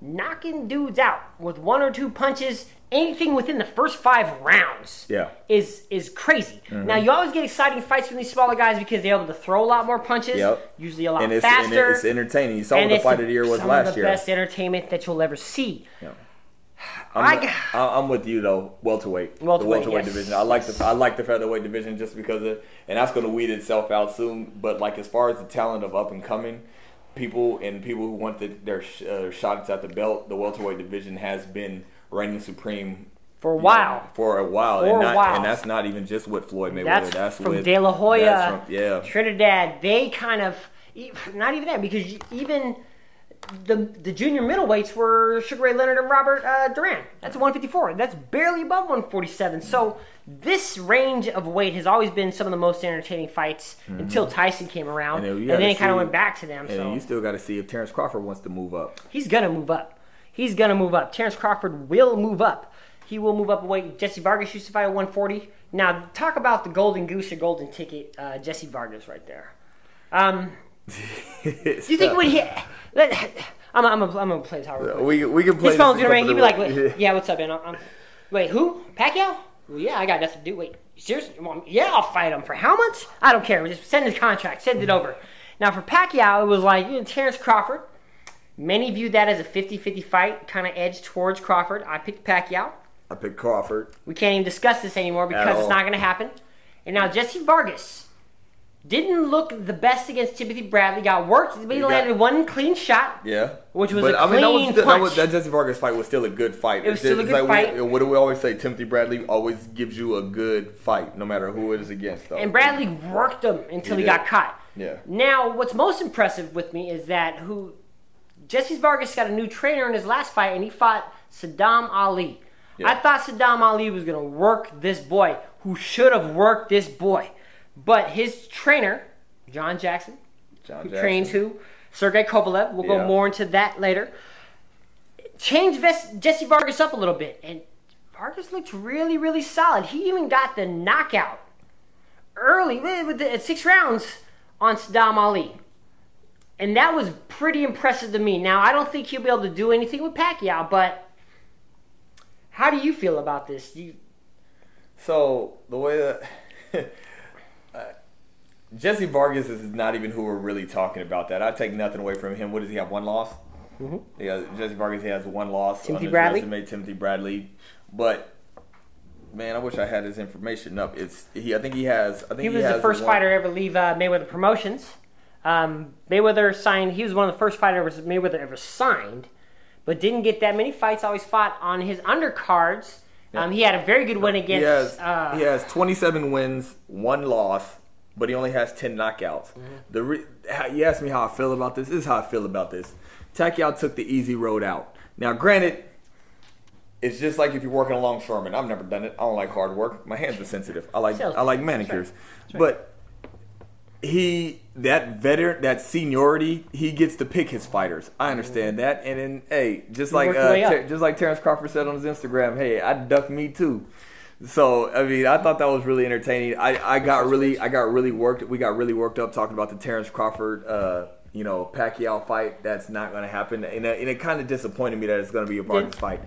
knocking dudes out with one or two punches. Anything within the first five rounds Yeah. is is crazy. Mm-hmm. Now you always get exciting fights from these smaller guys because they're able to throw a lot more punches, Yep. usually a lot And it's, and faster. it's entertaining. You saw what the fight of the year was some last of the year. best entertainment that you'll ever see. Yeah. I'm, I- I'm with you though. Welterweight, Welterweight, the welterweight yes. division. I like the I like the featherweight division just because of, and that's going to weed itself out soon. But like as far as the talent of up and coming people and people who want the, their sh- uh, shots at the belt, the welterweight division has been reigning supreme For a while. For a while, For and, a while. and that's not even just with Floyd Mayweather. That's, That's, from with De La Hoya, from- yeah, Trinidad. They kind of, not even that, because even the the junior middleweights were Sugar Ray Leonard and Robert uh, Duran. That's a 154. That's barely above 147. So this range of weight has always been some of the most entertaining fights until Tyson came around, Mm-hmm. And and, then you then it kind of went back to them. and so you still got to see if Terrence Crawford wants to move up. He's gonna move up. He's gonna move up. Terrence Crawford will move up. He will move up a weight. Jesse Vargas used to fight at 140. Now talk about the golden goose or golden ticket. Uh, Jesse Vargas right there. Um, do you think when he? Let, I'm, I'm, I'm, I'm gonna play real quick. we we can play His phone's gonna ring. He'd be like, wait, "Yeah, what's up, man? I'm, I'm- wait, who? Pacquiao? Well, yeah, I got nothing to do. Wait, you serious? You want Yeah, I'll fight him for how much? I don't care. Just send his contract. Send it over. Now for Pacquiao, it was like you know, Terrence Crawford. Many viewed that as a 50-50 fight, kind of edge towards Crawford. I picked Pacquiao. I picked Crawford. We can't even discuss this anymore because it's not going to happen. And now Jesse Vargas didn't look the best against Timothy Bradley. Got worked, but he got- landed one clean shot. Yeah, Which was but a I mean that was, clean still, that, was punch. that Jesse Vargas fight was still a good fight. It was still a good like fight. We, what do we always say? Timothy Bradley always gives you a good fight, no matter who it is against. Though. And Bradley worked him until he, He got caught. Yeah. Now, what's most impressive with me is that who Jesse Vargas got a new trainer in his last fight, and he fought Saddam Ali. Yeah. I thought Saddam Ali was going to work this boy, who should have worked this boy, but his trainer, John Jackson, John who Jackson. trains who Sergey Kovalev. We'll Yeah. go more into that later. Changed Jesse Vargas up a little bit, and Vargas looked really, really solid. He even got the knockout early with with the, at six rounds on Saddam Ali. And that was pretty impressive to me. Now, I don't think he'll be able to do anything with Pacquiao, but how do you feel about this? You, So the way that Jesse Vargas is not even who we're really talking about. That I take nothing away from him. What does he have? One loss. Mm-hmm. Yeah, Jesse Vargas he has one loss. Timothy on his Bradley? Resume, Timothy Bradley, but. Man, I wish I had his information up. It's he. I think he has. I think he was has the first one- fighter to ever leave uh, Mayweather Promotions. Um, Mayweather signed. He was one of the first fighters Mayweather ever signed, but didn't get that many fights. Always fought on his undercards. Um, he had a very good win He against. has uh, he has 27 wins, one loss, but he only has 10 knockouts. Mm-hmm. The re- you asked me how I feel about this. This is how I feel about this. Pacquiao took the easy road out. Now, granted, it's just like if you're working a longshoreman. I've never done it. I don't like hard work. My hands are sensitive. I like Sales. I like manicures, but he that veteran that seniority he gets to pick his fighters. I understand that, and then hey, just like uh. Ter- just like Terrence Crawford said on his Instagram, hey, I duck me too. So I mean, I thought that was really entertaining. I, I got really I got really worked. We got really worked up talking about the Terrence Crawford, uh, you know, Pacquiao fight. That's not going to happen, and, it- and it kind of disappointed me that it's going to be a Vargas Yeah. fight.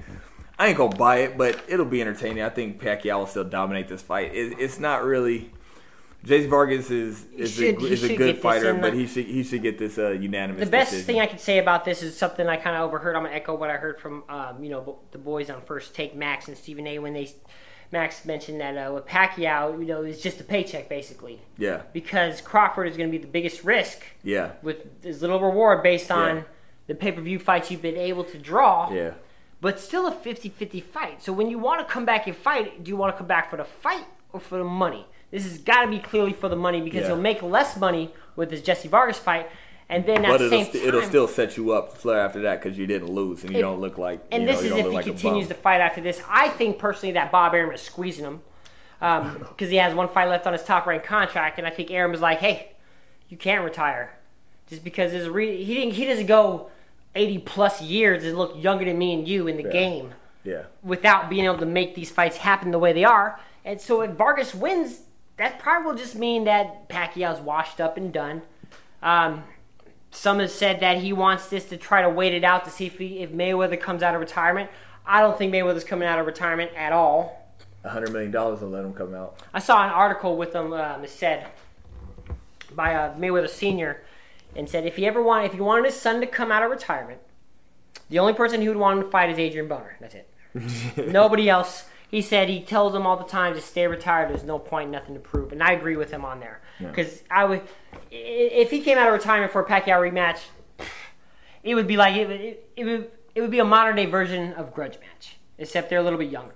I ain't gonna buy it, but it'll be entertaining. I think Pacquiao will still dominate this fight. It, it's not really. Jace Vargas is is should- a, is a good fighter, but he should he should get this uh, unanimous. the best decision. thing I could say about this is something I kind of overheard. I'm gonna echo what I heard from um, you know the boys on First Take, Max and Stephen A. When they Max mentioned that uh, with Pacquiao, you know, it's just a paycheck basically yeah, because Crawford is going to be the biggest risk yeah, with his little reward based on Yeah. the pay per view fights you've been able to draw. yeah. But still a 50-50 fight. So when you want to come back and fight, do you want to come back for the fight or for the money? This has got to be clearly for the money because Yeah. he'll make less money with this Jesse Vargas fight, and then at But the it'll, same time, it'll still set you up for after that because you didn't lose and you If- don't look like. And you know, this you is if he like continues to fight after this. I think personally that Bob Arum is squeezing him because he has one fight left on his top ranked contract, and I think Arum is like, hey, you can't retire just because a re- he didn't he doesn't go eighty plus years and look younger than me and you in the game Yeah, without being able to make these fights happen the way they are. And so if Vargas wins, that probably will just mean that Pacquiao's washed up and done. Um, some have said that he wants this to try to wait it out to see if he, if Mayweather comes out of retirement. I don't think Mayweather's coming out of retirement at all. a hundred million dollars will let him come out. I saw an article with him um, it said by uh, Mayweather Senior, and said if he ever wanted, if he wanted his son to come out of retirement, the only person he would want him to fight is Adrien Broner. That's it. Nobody else. He said he tells him all the time to stay retired. There's no point, nothing to prove, and I agree with him on there. Because I would, if he came out of retirement for a Pacquiao rematch, it would be like it, would- it, it would it would be a modern day version of grudge match, except they're a little bit younger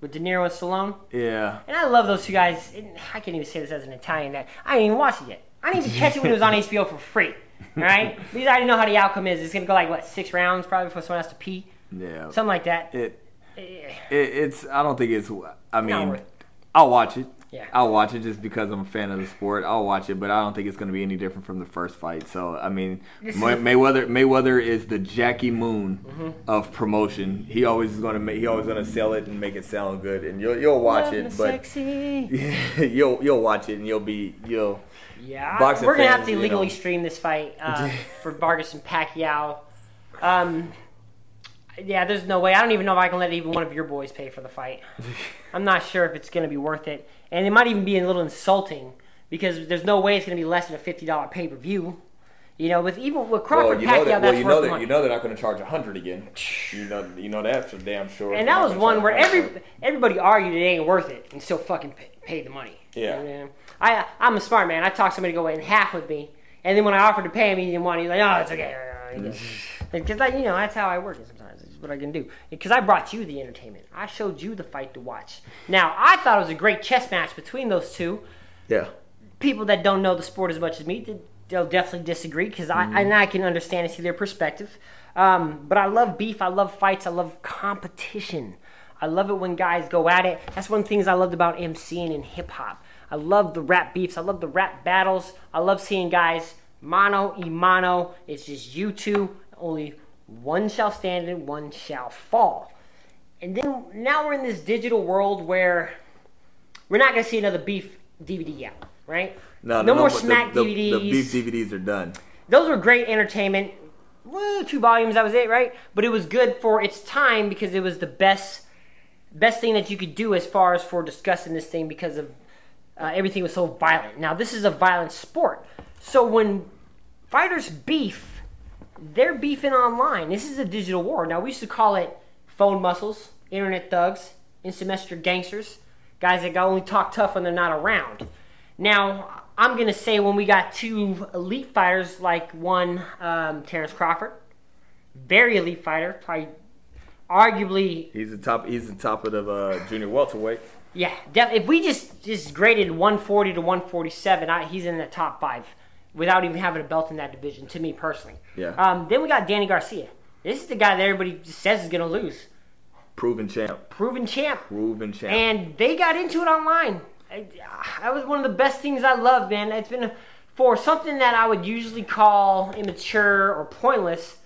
with De Niro and Stallone. Yeah, And I love those two guys. I can't even say this as an Italian. That I didn't even watch it yet. I didn't even catch it when it was on HBO for free. Right? because I already know how the outcome is. It's gonna go like what six rounds probably before someone has to pee, yeah. something like that. It, it it's. I don't think it's. I mean. I'll watch it. Yeah. I'll watch it just because I'm a fan of the sport. I'll watch it, but I don't think it's going to be any different from the first fight. So I mean, May- Mayweather Mayweather is the Jackie Moon Mm-hmm. of promotion. He always is going to make. He always going to sell it and make it sound good, and you'll you'll watch Love it, but sexy. you'll you'll watch it and you'll be you'll. Yeah, Boxing we're gonna have to illegally know. stream this fight uh, for Vargas and Pacquiao. Um, yeah, there's no way. I don't even know if I can let even one of your boys pay for the fight. I'm not sure if it's gonna be worth it, and it might even be a little insulting because there's no way it's gonna be less than a fifty dollar pay per view. You know, with even with Crawford Well, you know Pacquiao, that. that's Well, you know that. money. You know they're not going to charge a hundred again. You know. You know that for damn sure. and that was one where every everybody argued it ain't worth it and still fucking pay, pay the money. Yeah. And, uh, I I'm a smart man. I talked somebody to go in half with me, and then when I offered to pay him, he didn't want. He's like, oh, it's okay. Because you know, that's how I work sometimes. It's what I can do. Because I brought you the entertainment. I showed you the fight to watch. Now I thought it was a great chess match between those two. Yeah. People that don't know the sport as much as me, they- they'll definitely disagree because I and I can understand and see their perspective. Um, but I love beef. I love fights. I love competition. I love it when guys go at it. That's one of the things I loved about MCing and hip hop. I love the rap beefs. I love the rap battles. I love seeing guys Mano y mano. It's just you two. Only one shall stand and one shall fall. And then now we're in this digital world where we're not gonna see another beef DVD out, right? No, no, more but Smack the, DVDs. The, the beef DVDs are done. Those were great entertainment. Well, two volumes, that was it, right? But it was good for its time because it was the best best thing that you could do as far as for discussing this thing because of uh, everything was so violent. Now this is a violent sport, so when fighters beef, they're beefing online. This is a digital war. Now we used to call it phone muscles, internet thugs, instant messenger gangsters, guys that only talk tough when they're not around. Now I'm gonna say when we got two elite fighters like one um, Terrence Crawford, very elite fighter, probably arguably He's the top. He's the top of the uh, junior welterweight. yeah. Def- if we just just graded 140 to 147, I, he's in the top five without even having a belt in that division. To me personally, Yeah. Um, then we got Danny Garcia. This is the guy that everybody says is gonna lose. Proven champ. Proven champ. Proven champ. And they got into it online. I- That was one of the best things I love, man. It's been for something that I would usually call immature or pointless.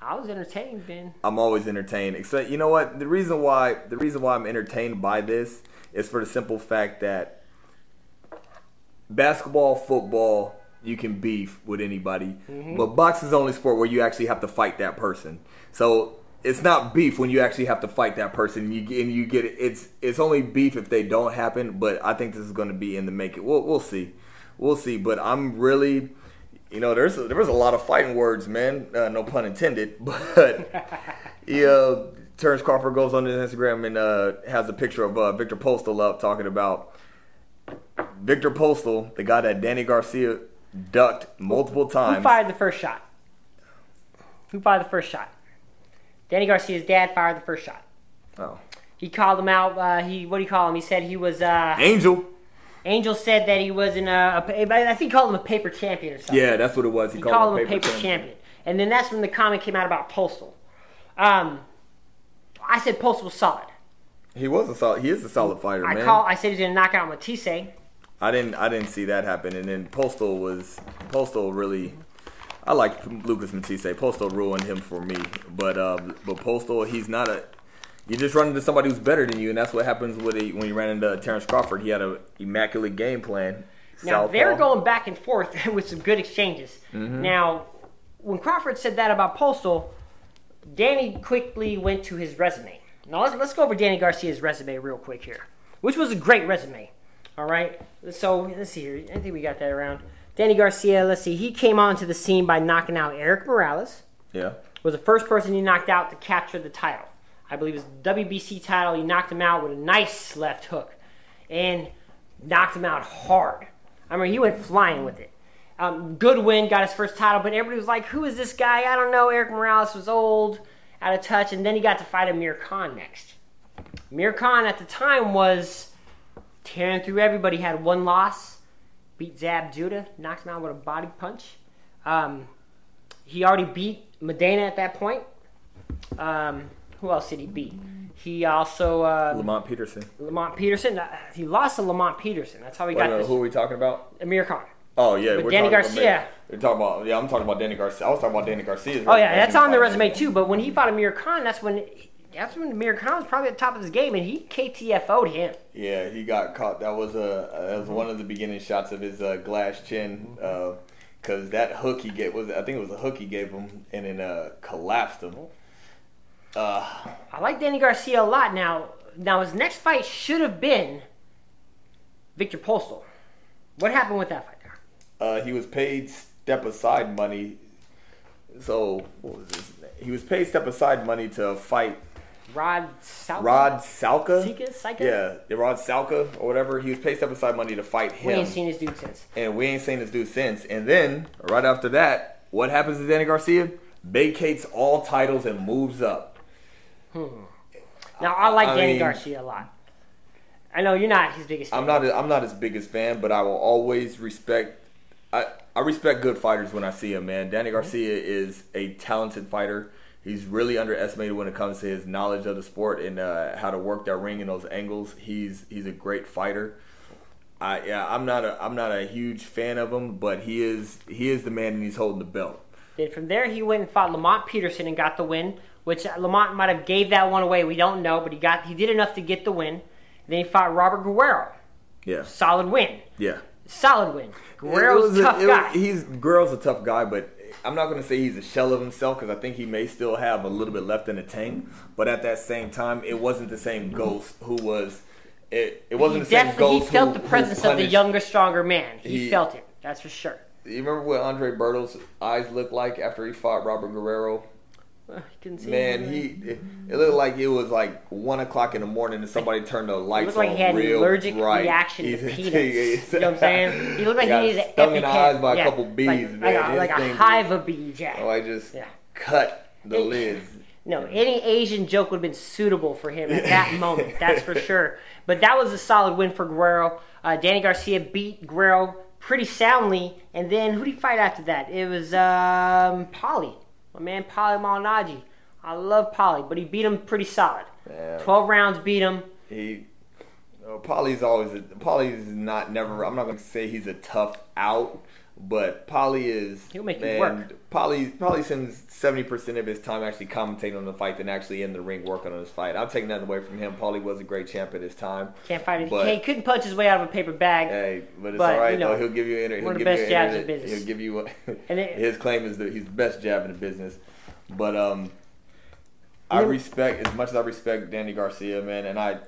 I was entertained, man. I'm always entertained. Except, you know what? The reason why the reason why I'm entertained by this is for the simple fact that basketball, football, you can beef with anybody, but boxing is the only sport where you actually have to fight that person. So it's not beef when you actually have to fight that person. And you and you get it. It's it's only beef if they don't happen. But I think this is going to be in the making. We'll we'll see, we'll see. But I'm really. You know, there's there was a lot of fighting words, man. Uh, no pun intended. But yeah, Terrence Crawford goes on his Instagram and uh, has a picture of uh, Viktor Postol up talking about Viktor Postol, the guy that Danny Garcia ducked multiple times. Who fired the first shot? Who fired the first shot? Danny Garcia's dad fired the first shot. Oh. He called him out. Uh, he what do you call him? He said he was. Uh, Angel. Angel said that he was in a, a. I think he called him a paper champion or something. Yeah, that's what it was. He, He called, called him a paper champion. And then that's when the comment came out about Postol. Um, I said Postol was solid. He was a solid. He is a solid fighter, I man. call. I said he's gonna knock out Matthysse. I didn't. I didn't see that happen. And then Postol was Postol really. I like Lucas Matthysse. Postol ruined him for me, but uh, but Postol, he's not a. You just run into somebody who's better than you, and that's what happens with a, when you ran into Terrence Crawford. He had an immaculate game plan. Now Southpaw. they're going back and forth with some good exchanges. Mm-hmm. Now, when Crawford said that about Postol, Danny quickly went to his resume. Now let's let's go over Danny Garcia's resume real quick here, which was a great resume. All right, so let's see here. I think we got that around. Danny Garcia. Let's see. He came onto the scene by knocking out Erik Morales. Yeah. was the first person he knocked out to capture the title. I believe it was WBC title. He knocked him out with a nice left hook and knocked him out hard. I mean, he went flying with it. Um, Goodwin got his first title, but everybody was like, "Who is this guy? I don't know." Erik Morales was old, out of touch, and then he got to fight Amir Khan next. Amir Khan at the time was tearing through everybody. Had one loss, beat Zab Judah, knocked him out with a body punch. Um, he already beat Maidana at that point. Um, who else did he beat? He also uh, Lamont Peterson. Lamont Peterson. Uh, he lost to Lamont Peterson. That's how he Wait got minute, this. who are we talking about? Amir Khan. Oh yeah, But we're Danny Garcia. About, talking about yeah. I'm talking about Danny Garcia. I was talking about Danny Garcia. Oh yeah, that's on the resume too. But when he fought Amir Khan, that's when that's when Amir Khan was probably at the top of his game, and he KTFO'd him. Yeah, he got caught. That was a that was one of the beginning shots of his uh, glass chin. Because that hook he gave was I think it was a hook he gave him and then uh, collapsed him. Uh, I like Danny Garcia a lot. Now, now his next fight should have been Viktor Postol. What happened with that fight? uh, he was paid step aside money. So what was his name? He was paid step aside money to fight Rod South. Rod Salka. Sika? Sika? Yeah, the Rod Salka or whatever. He was paid step aside money to fight him. We ain't seen this dude since. and we ain't seen this dude since. And then right after that, what happens to Danny Garcia? Vacates all titles and moves up. Hmm. Now I like I Danny mean- Garcia a lot. I know you're not his biggest. I'm not I'm not his biggest fan, but I will always respect. I I respect good fighters when I see them. Man, Danny Garcia is a talented fighter. He's really underestimated when it comes to his knowledge of the sport and uh, how to work that ring in those angles. He's he's a great fighter. I yeah, I'm not a I'm not a huge fan of him, but he is he is the man and he's holding the belt. Then from there, he went and fought Lamont Peterson and got the win, which Lamont might have gave that one away. We don't know, but he got he did enough to get the win. Then he fought Robert Guerrero. Yeah, Solid win. yeah. Solid win. Guerrero's a tough it guy. was- he's Guerrero's a tough guy, but I'm not going to say he's a shell of himself because I think he may still have a little bit left in the tank. But at that same time, it wasn't the same Ghost who was. It, it wasn't he the same definitely Ghost he felt who- the presence of the younger, stronger man. He, He- felt it. That's for sure. You remember what Andre Berto's eyes looked like after he fought Robert Guerrero? See Man, him. he it, it looked like it was like one o'clock in the morning and somebody turned the He lights looked like he had an allergic bright. reaction to peanuts. you know what I'm saying? He looked like got he needed stung in the eyes by a Yeah, couple bees, like, man. Like a, like a hive of bees, yeah. Oh, I just Yeah. cut the It- lids. No, any Asian joke would have been suitable for him at that moment. That's for sure. But that was a solid win for Guerrero. Uh, Danny Garcia beat Guerrero pretty soundly, and then who did he fight after that? It was um, Paulie, my man Paulie Malignaggi. I love Paulie, but he beat him pretty solid. Twelve rounds beat him. He, uh, Paulie's always a, Paulie's not never. I'm not gonna say he's a tough out, but Paulie is. He'll make you man, work. Paulie Paulie spends seventy percent of his time actually commentating on the fight than actually in the ring working on his fight. I'm taking nothing away from him. Paulie was a great champ at his time. Can't fight it. But- he couldn't punch his way out of a paper bag. Hey, but it's But, all right you know, though. He'll give you inter- one he'll of the give best you jabs in business. He'll give you And it- his claim is that he's the best jab in the business. But um, I respect as much as I respect Danny Garcia, man, and I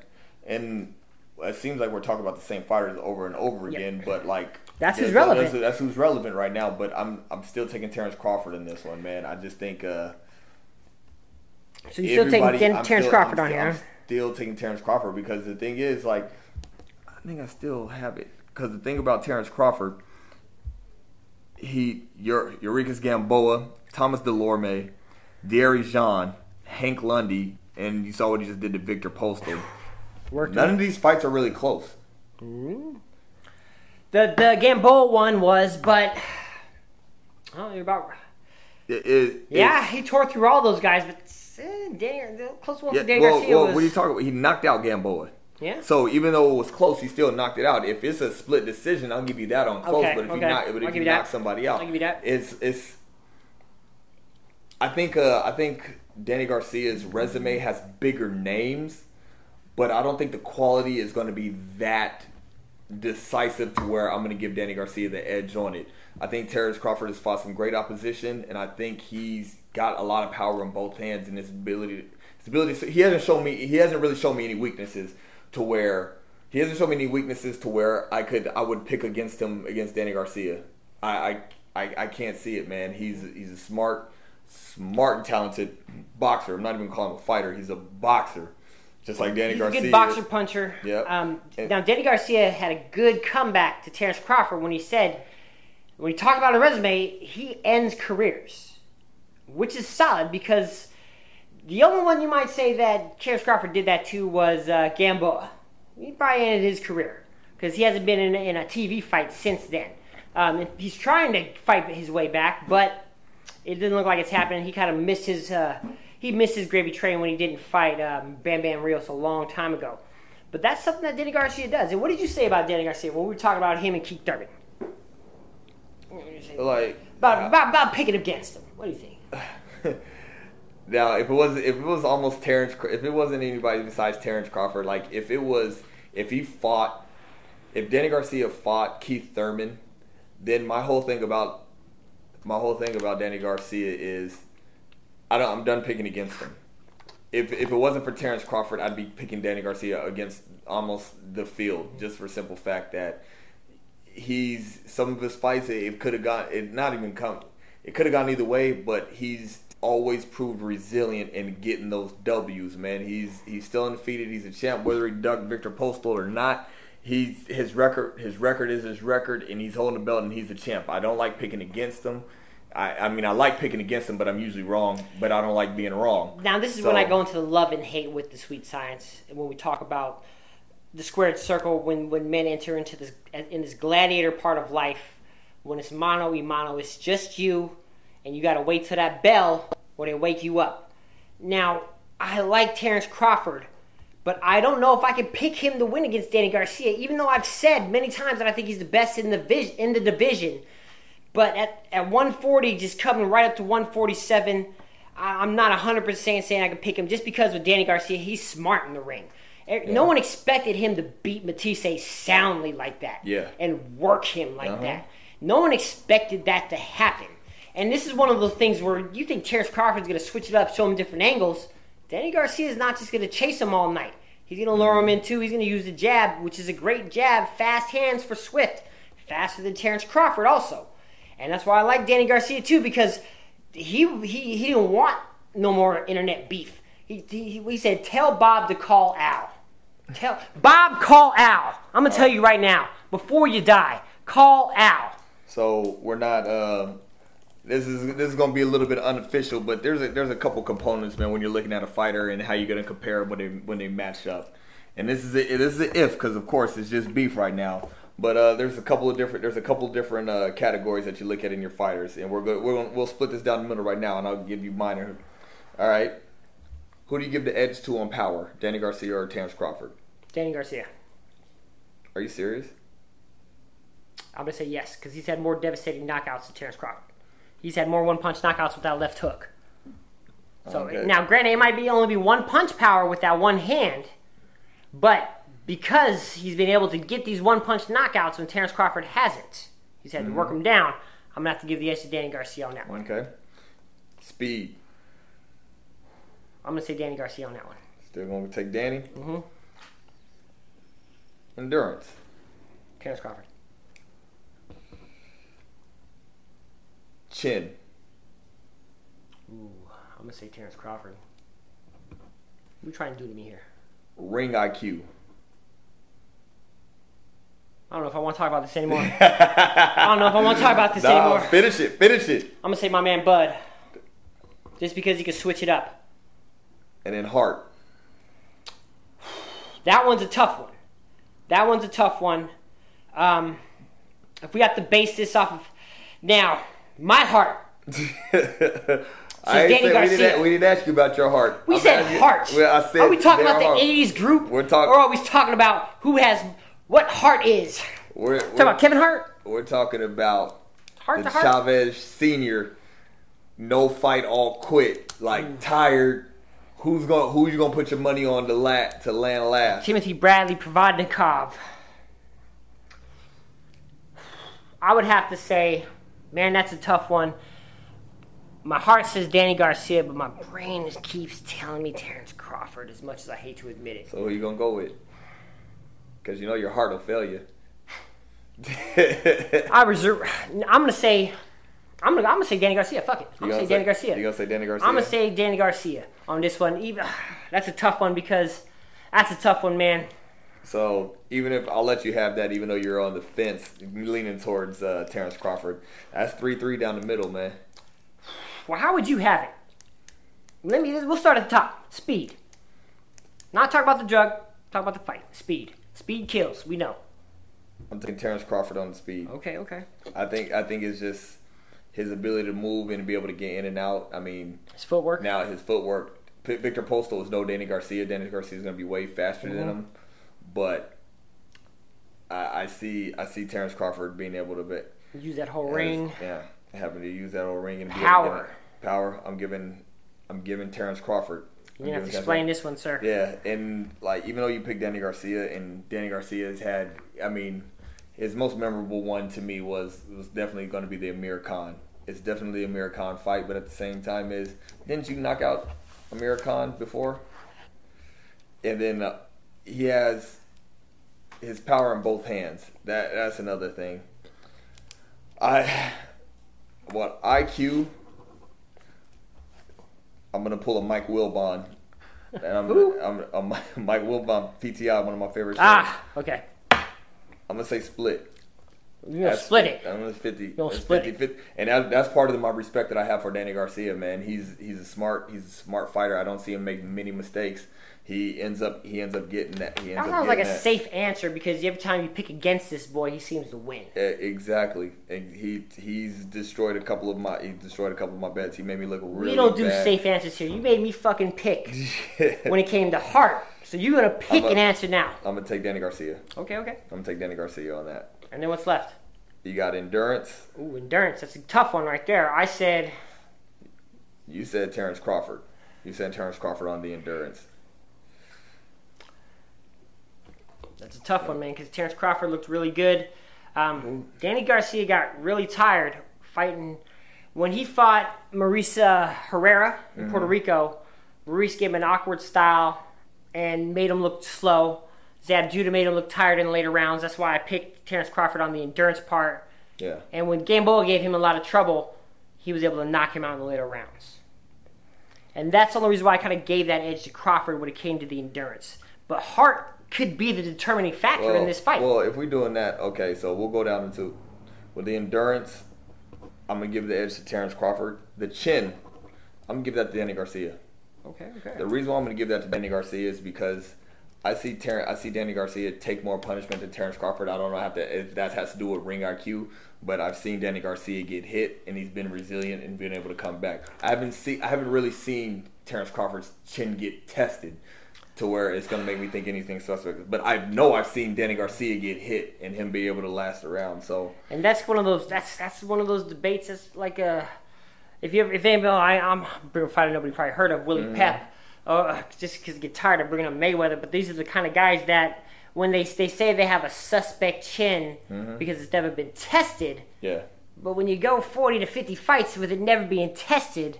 and it seems like we're talking about the same fighters over and over again, but like That's who's yeah, relevant. That's, that's who's relevant right now. But I'm I'm still taking Terrence Crawford in this one, man. I just think uh, So you're still taking Terrence still- Crawford on here, I'm still taking Terrence Crawford because the thing is, like, I think I still have it. Because the thing about Terrence Crawford, he, your Yuriorkis Gamboa, Thomas Dulorme, Dierry Jean, Hank Lundy, and you saw what he just did to Viktor Postol. None of these fights are really close. The the Gamboa one was, but oh, you're about It, it, yeah, he tore through all those guys, but eh, Danny, the close one yeah, for Danny well, Garcia well, was what are you talking about? He knocked out Gamboa. yeah. So even though it was close, he still knocked it out. If it's a split decision, I'll give you that on close. Okay, but if okay. you knock, but if you you that. knock somebody out, I'll give you that. It's it's. I think uh, I think Danny Garcia's resume has bigger names, but I don't think the quality is going to be that decisive to where I'm going to give Danny Garcia the edge on it. I think Terrence Crawford has fought some great opposition, and I think he's got a lot of power in both hands and his ability. His ability. He hasn't shown me. He hasn't really shown me any weaknesses to where he hasn't shown me any weaknesses to where I could I would pick against him against Danny Garcia. I I, I, I can't see it, man. He's he's a smart, smart and talented boxer. I'm not even calling him a fighter. He's a boxer, just like Danny He's Garcia. a good boxer puncher. Yep. Um, now, Danny Garcia had a good comeback to Terrence Crawford when he said, when you talk about a resume, he ends careers, which is solid because the only one you might say that Terrence Crawford did that to was uh, Gamboa. He probably ended his career because he hasn't been in, in a TV fight since then. Um, he's trying to fight his way back, but it didn't look like it's happening. He kind of missed his uh, he missed his gravy train when he didn't fight um, Bam Bam Rios a long time ago. But that's something that Danny Garcia does. And what did you say about Danny Garcia when we were talking about him and Keith Thurman? What did you say? like About, about, about picking against him. What do you think? Now, if it was if it was almost Terrence, if it wasn't anybody besides Terrence Crawford, like if it was if he fought, if Danny Garcia fought Keith Thurman, then my whole thing about my whole thing about Danny Garcia is I don't I'm done picking against him. If if it wasn't for Terrence Crawford, I'd be picking Danny Garcia against almost the field just for simple fact that he's some of his fights it could have gone it not even come it could have gone either way but he's always proved resilient in getting those W's man. He's he's still undefeated. He's a champ whether he ducked Viktor Postol or not. He's his record his record is his record and he's holding the belt and he's a champ. I don't like picking against him I, I mean I like picking against him but I'm usually wrong but I don't like being wrong Now, this is So- when I go into the love and hate with the sweet science, and when we talk about the squared circle, when when men enter into this in this gladiator part of life, when it's mano y mano, it's just you, and you got to wait till that bell or they wake you up. Now, I like Terrence Crawford, But I don't know if I can pick him to win against Danny Garcia, even though I've said many times that I think he's the best in the vis- in the division. But at, at 140, just coming right up to 147, I- I'm not 100% saying I can pick him just because with Danny Garcia, he's smart in the ring. Eh, No one expected him to beat Matthysse soundly like that Yeah. and work him like Uh-huh. that. No one expected that to happen. And this is one of those things where you think Terrence Crawford's going to switch it up, show him different angles. Danny Garcia is not just going to chase him all night. He's going to lure him in too. He's going to use the jab, which is a great jab, fast hands for Swift, faster than Terrence Crawford also. And that's why I like Danny Garcia too because he he he didn't want no more internet beef. He he, he said tell Bob to call Al. Tell Bob call Al. I'm gonna tell you right now before you die. Call Al. So we're not. Uh, this is this is gonna be a little bit unofficial, but there's a there's a couple components, man, when you're looking at a fighter and how you're gonna compare when they when they match up. And this is a, this is an if because of course it's just beef right now. But uh, there's a couple of different there's a couple of different uh, categories that you look at in your fighters, and we're good. We're gonna, we'll split this down the middle right now, and I'll give you mine. All right. Who do you give the edge to on power, Danny Garcia or Terrence Crawford? Danny Garcia. Are you serious? I'm gonna say yes because he's had more devastating knockouts than Terrence Crawford. He's had more one punch knockouts with that left hook. So Okay. now, granted, it might be only be one punch power with that one hand, but because he's been able to get these one punch knockouts when Terrence Crawford hasn't, he's had to work him down. I'm gonna have to give the edge to Danny Garcia on that one. Okay. Speed. I'm gonna say Danny Garcia on that one. Still gonna take Danny. Mm-hmm. Endurance. Terrence Crawford. Chin. Ooh, I'm gonna say Terrence Crawford. What are you trying to do to me here? Ring IQ. I don't know if I want to talk about this anymore. I don't know if I want to talk about this Nah, anymore. finish it. Finish it. I'm gonna say my man Bud, just because he can switch it up. And then heart. That one's a tough one. That one's a tough one. Um, if we have to base this off of now, my heart. I Danny say, we, Garcia. didn't, we didn't ask you about your heart. We I'm said asking- heart. Well, I said are we talking about heart. the '80s group, We're talking- or are we talking about who has what heart is? We're, Talking we're, about Kevin Hart, we're talking about heart the. Chavez Senior. No fight, all quit. Like Mm. tired. Who's going? Who you gonna put your money on to la- to land last? Timothy Bradley Provodnikov. I would have to say, man, that's a tough one. My heart says Danny Garcia, but my brain just keeps telling me Terrence Crawford. As much as I hate to admit it, So who you gonna go with? Because you know your heart will fail you. I reserve. I'm gonna say, I'm gonna, I'm gonna say Danny Garcia. Fuck it. I'm You gonna say Danny Garcia. You gonna say Danny Garcia? I'm gonna say Danny Garcia on this one. Even that's a tough one because that's a tough one, man. So even if I'll let you have that, even though you're on the fence, leaning towards uh, Terrence Crawford, that's three three down the middle, man. Well, how would you have it? Let me. We'll start at the top. Speed. Not talk about the drug. Talk about the fight. Speed. Speed kills. We know. I'm taking Terrence Crawford on the speed. Okay. Okay. I think I think it's just his ability to move and be able to get in and out. I mean, His footwork. now his footwork. P- Viktor Postol is no Danny Garcia. Danny Garcia is going to be way faster than mm-hmm. him, but I, I see I see Terrence Crawford being able to bet. Use that whole ring. Yeah, having to use that old ring and be Power. Able to power. I'm giving I'm giving Terrence Crawford. I'm You have to explain this one, sir. Yeah, and like even though you picked Danny Garcia, and Danny Garcia has had, I mean, his most memorable one to me was was definitely going to be the Amir Khan. It's definitely the Amir Khan fight, but at the same time, is didn't you knock out Amir Khan before? And then uh, he has his power in both hands. That that's another thing. I what IQ. I'm gonna pull a Mike Wilbon. And I'm, Who? I'm, I'm, Mike Wilbon, PTI, one of my favorite shows. Ah. Okay. I'm gonna say split. You're gonna That's- split it. I'm gonna 50. gonna That's split 50, it. 50. And that, that's part of my respect that I have for Danny Garcia, man. He's he's a smart he's a smart fighter. I don't see him make many mistakes. he ends up he ends up getting that. He ends That up sounds like a that. safe answer because every time you pick against this boy, he seems to win. Exactly, and he he's destroyed a couple of my he destroyed a couple of my bets. He made me look really. we don't do bad. safe answers here. You made me fucking pick when it came to heart. So you're gonna pick a- an answer now. I'm gonna take Danny Garcia. Okay, okay. I'm gonna take Danny Garcia on that. And then what's left? You got endurance. Ooh, endurance. That's a tough one right there. I said You said Terrence Crawford. You said Terrence Crawford on the endurance. that's a tough one, man, because Terrence Crawford looked really good. Um, Danny Garcia got really tired fighting when he fought Mauricio Herrera in Puerto Rico. Maurice gave him an awkward style and made him look slow. Zab Judah made him look tired in the later rounds. That's why I picked Terrence Crawford on the endurance part. Yeah. And when Gamboa gave him a lot of trouble, he was able to knock him out in the later rounds. And that's the only reason why I kind of gave that edge to Crawford when it came to the endurance. But heart could be the determining factor in this fight. Well, if we're doing that, okay, so we'll go down into with the endurance. I'm gonna give the edge to Terrence Crawford. The chin, I'm gonna give that to Danny Garcia. okay, okay. The reason why I'm gonna give that to Danny Garcia is because I see Ter- I see Danny Garcia take more punishment than Terrence Crawford. I don't know have to, if that has to do with ring IQ, but I've seen Danny Garcia get hit and he's been resilient and been able to come back. I haven't seen I haven't really seen Terrence Crawford's chin get tested to where it's gonna make me think anything suspect. But I know I've seen Danny Garcia get hit and him be able to last around. So And that's one of those. That's that's one of those debates. That's like a. If you ever, if anybody, I, I'm fighter nobody probably heard of Willie mm-hmm. Pep. Uh, just because get tired of bringing up Mayweather, but these are the kind of guys that when they they say they have a suspect chin because it's never been tested. yeah, But when you go 40 to 50 fights with it never being tested,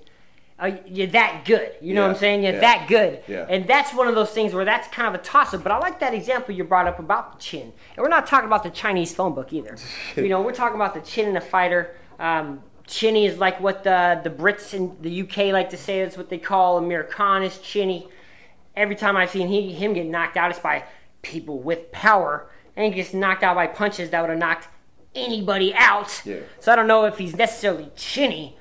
uh, you're that good. You know what I'm Yeah, saying? You're yeah, that good. yeah. And that's one of those things where that's kind of a toss up. But I like that example you brought up about the chin. And we're not talking about the Chinese phone book either. you know, we're talking about the chin in a fighter. Um, chinny is like what the, the Brits in the UK like to say. That's what they call Amir Khan is chinny. Every time I've seen he, him get knocked out, it's by people with power. And he gets knocked out by punches that would have knocked anybody out. Yeah. So I don't know if he's necessarily chinny,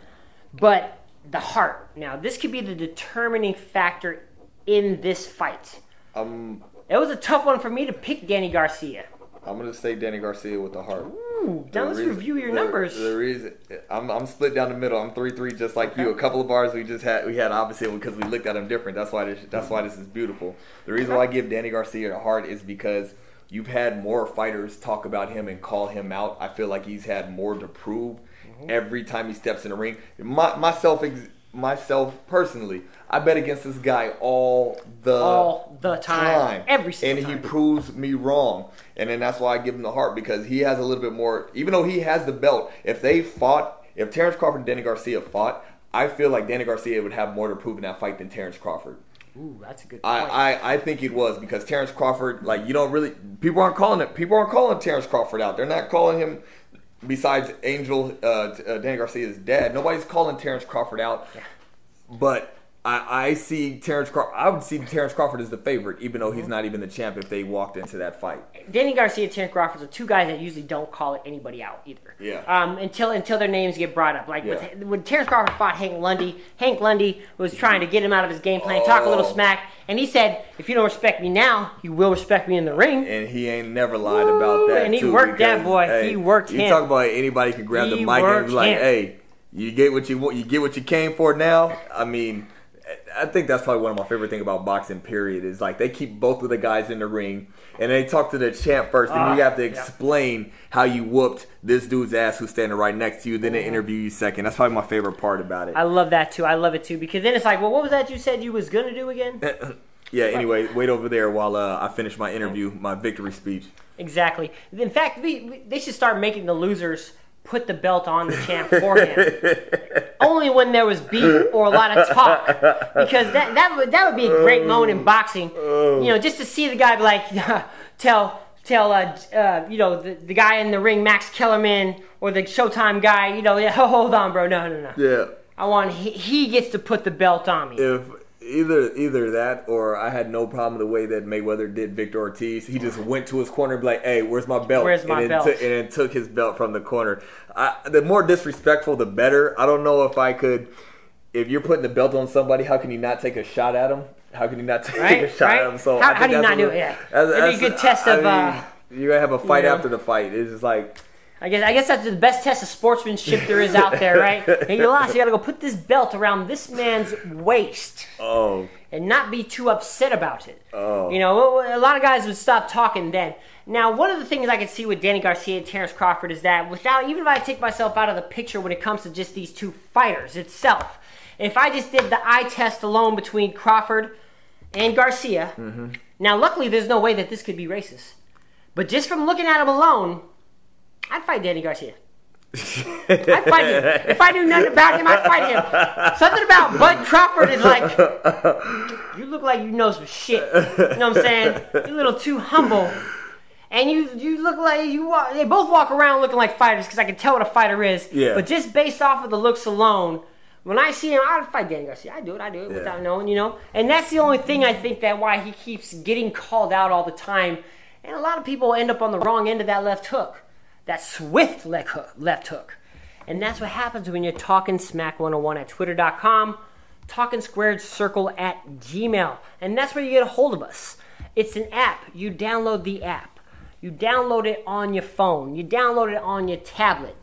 but the heart. Now, this could be the determining factor in this fight. I'm It was a tough one for me to pick Danny Garcia. I'm gonna say Danny Garcia with the heart. Ooh, now let's reason- review your the- numbers. The reason I'm, I'm split down the middle. I'm three three, just like you. A couple of bars we just had we had opposite because we looked at them different. That's why this that's why this is beautiful. The reason why I give Danny Garcia a heart is because you've had more fighters talk about him and call him out. I feel like he's had more to prove Mm-hmm. every time he steps in the ring. My, myself ex- myself personally, I bet against this guy all the All the time. Every single and he proves me wrong. And then that's why I give him the heart because he has a little bit more. Even though he has the belt, if they fought, if Terrence Crawford and Danny Garcia fought, I feel like Danny Garcia would have more to prove in that fight than Terrence Crawford. Ooh, that's a good point. I, I, I think it was because Terrence Crawford, like you don't really people aren't calling it. People aren't calling Terrence Crawford out. They're not calling him. Besides Angel, uh, uh, Danny Garcia's dad, nobody's calling Terrence Crawford out. But I, I see Terrence Crawford. I would see Terrence Crawford as the favorite, even though he's not even the champ. If they walked into that fight, Danny Garcia and Terrence Crawford are two guys that usually don't call anybody out either. Yeah. Um, until until their names get brought up. Like Yeah. with, when Terrence Crawford fought Hank Lundy, Hank Lundy was trying to get him out of his game plan, talk a little Oh. smack, and he said, "If you don't respect me now, you will respect me in the ring." and he ain't never lied about that. and he too, worked that boy. hey, He worked you him. talk about anybody can grab the mic and be like, him. "Hey, you get what you want. You get what you came for." Now, I mean, I think that's probably one of my favorite thing about boxing. Period is like they keep both of the guys in the ring and they talk to the champ first, and Ah, you have to yeah. explain how you whooped this dude's ass who's standing right next to you. Then they interview you second. That's probably my favorite part about it. I love that too. I love it too because then it's like, well, what was that you said you was gonna do again? yeah. Anyway, wait over there while uh, I finish my interview, my victory speech. Exactly. In fact, we, we, they should start making the losers put the belt on the champ for him. Only when there was beef or a lot of talk, because that that would that would be a great moment in boxing. You know, just to see the guy be like, tell tell uh, uh, you know the, the guy in the ring, Max Kellerman, or the Showtime guy. You know, yeah, hold on, bro, no, no, no. Yeah. I want he, he gets to put the belt on me. if either either that or I had no problem the way that Mayweather did Victor Ortiz. He just went to his corner and be like, "Hey, where's my belt?" Where's my and then belt? took- and then took his belt from the corner. I, the more disrespectful, the better. I don't know if I could. If you're putting the belt on somebody, how can you not take a shot at him? How can you not take Right, a shot right. at him? So How- how do you not do it? Yeah. It'd be a good test I of, mean, uh, you're gonna have a fight know. after the fight. It's just like I guess I guess that's the best test of sportsmanship there is out there, right? And you lost, you gotta go put this belt around this man's waist oh and not be too upset about it. Oh. You know, a lot of guys would stop talking then. Now, one of the things I can see with Danny Garcia and Terrence Crawford is that without, even if I take myself out of the picture when it comes to just these two fighters itself, if I just did the eye test alone between Crawford and Garcia, Mm-hmm. now luckily there's no way that this could be racist. But just from looking at him alone, I'd fight Danny Garcia. I'd fight him. If I knew nothing about him, I'd fight him. Something about Bud Crawford is like, you look like you know some shit. You know what I'm saying? You're a little too humble. And you you look like you walk, they both walk around looking like fighters because I can tell what a fighter is. Yeah. But just based off of the looks alone, when I see him, I'd fight Danny Garcia. I do it. I do it Yeah. without knowing, you know. And that's the only thing I think that why he keeps getting called out all the time. And a lot of people end up on the wrong end of that left hook, that swift left hook. And that's what happens when you're talking smack 101 at twitter.com, talking squared circle at gmail. And that's where you get a hold of us. It's an app. You download the app. You download it on your phone. You download it on your tablet.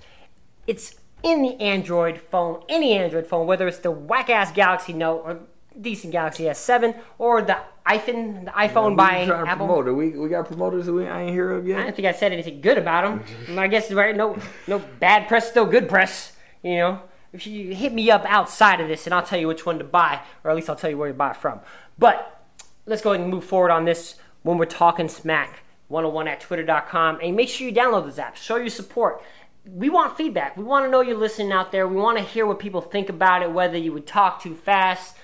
It's in the Android phone, any Android phone, whether it's the whack ass Galaxy Note or decent Galaxy S7 or the iPhone, the iPhone we by trying to Apple. promote. We we got promoters that we I ain't hear of yet. I don't think I said anything good about them. I guess right, no, no bad press, still good press. You know, if you hit me up outside of this, and I'll tell you which one to buy, or at least I'll tell you where to buy it from. But let's go ahead and move forward on this when we're talking smack 101 at twitter.com, and make sure you download this app. Show your support. We want feedback. We want to know you're listening out there. We want to hear what people think about it, whether you would talk too fast,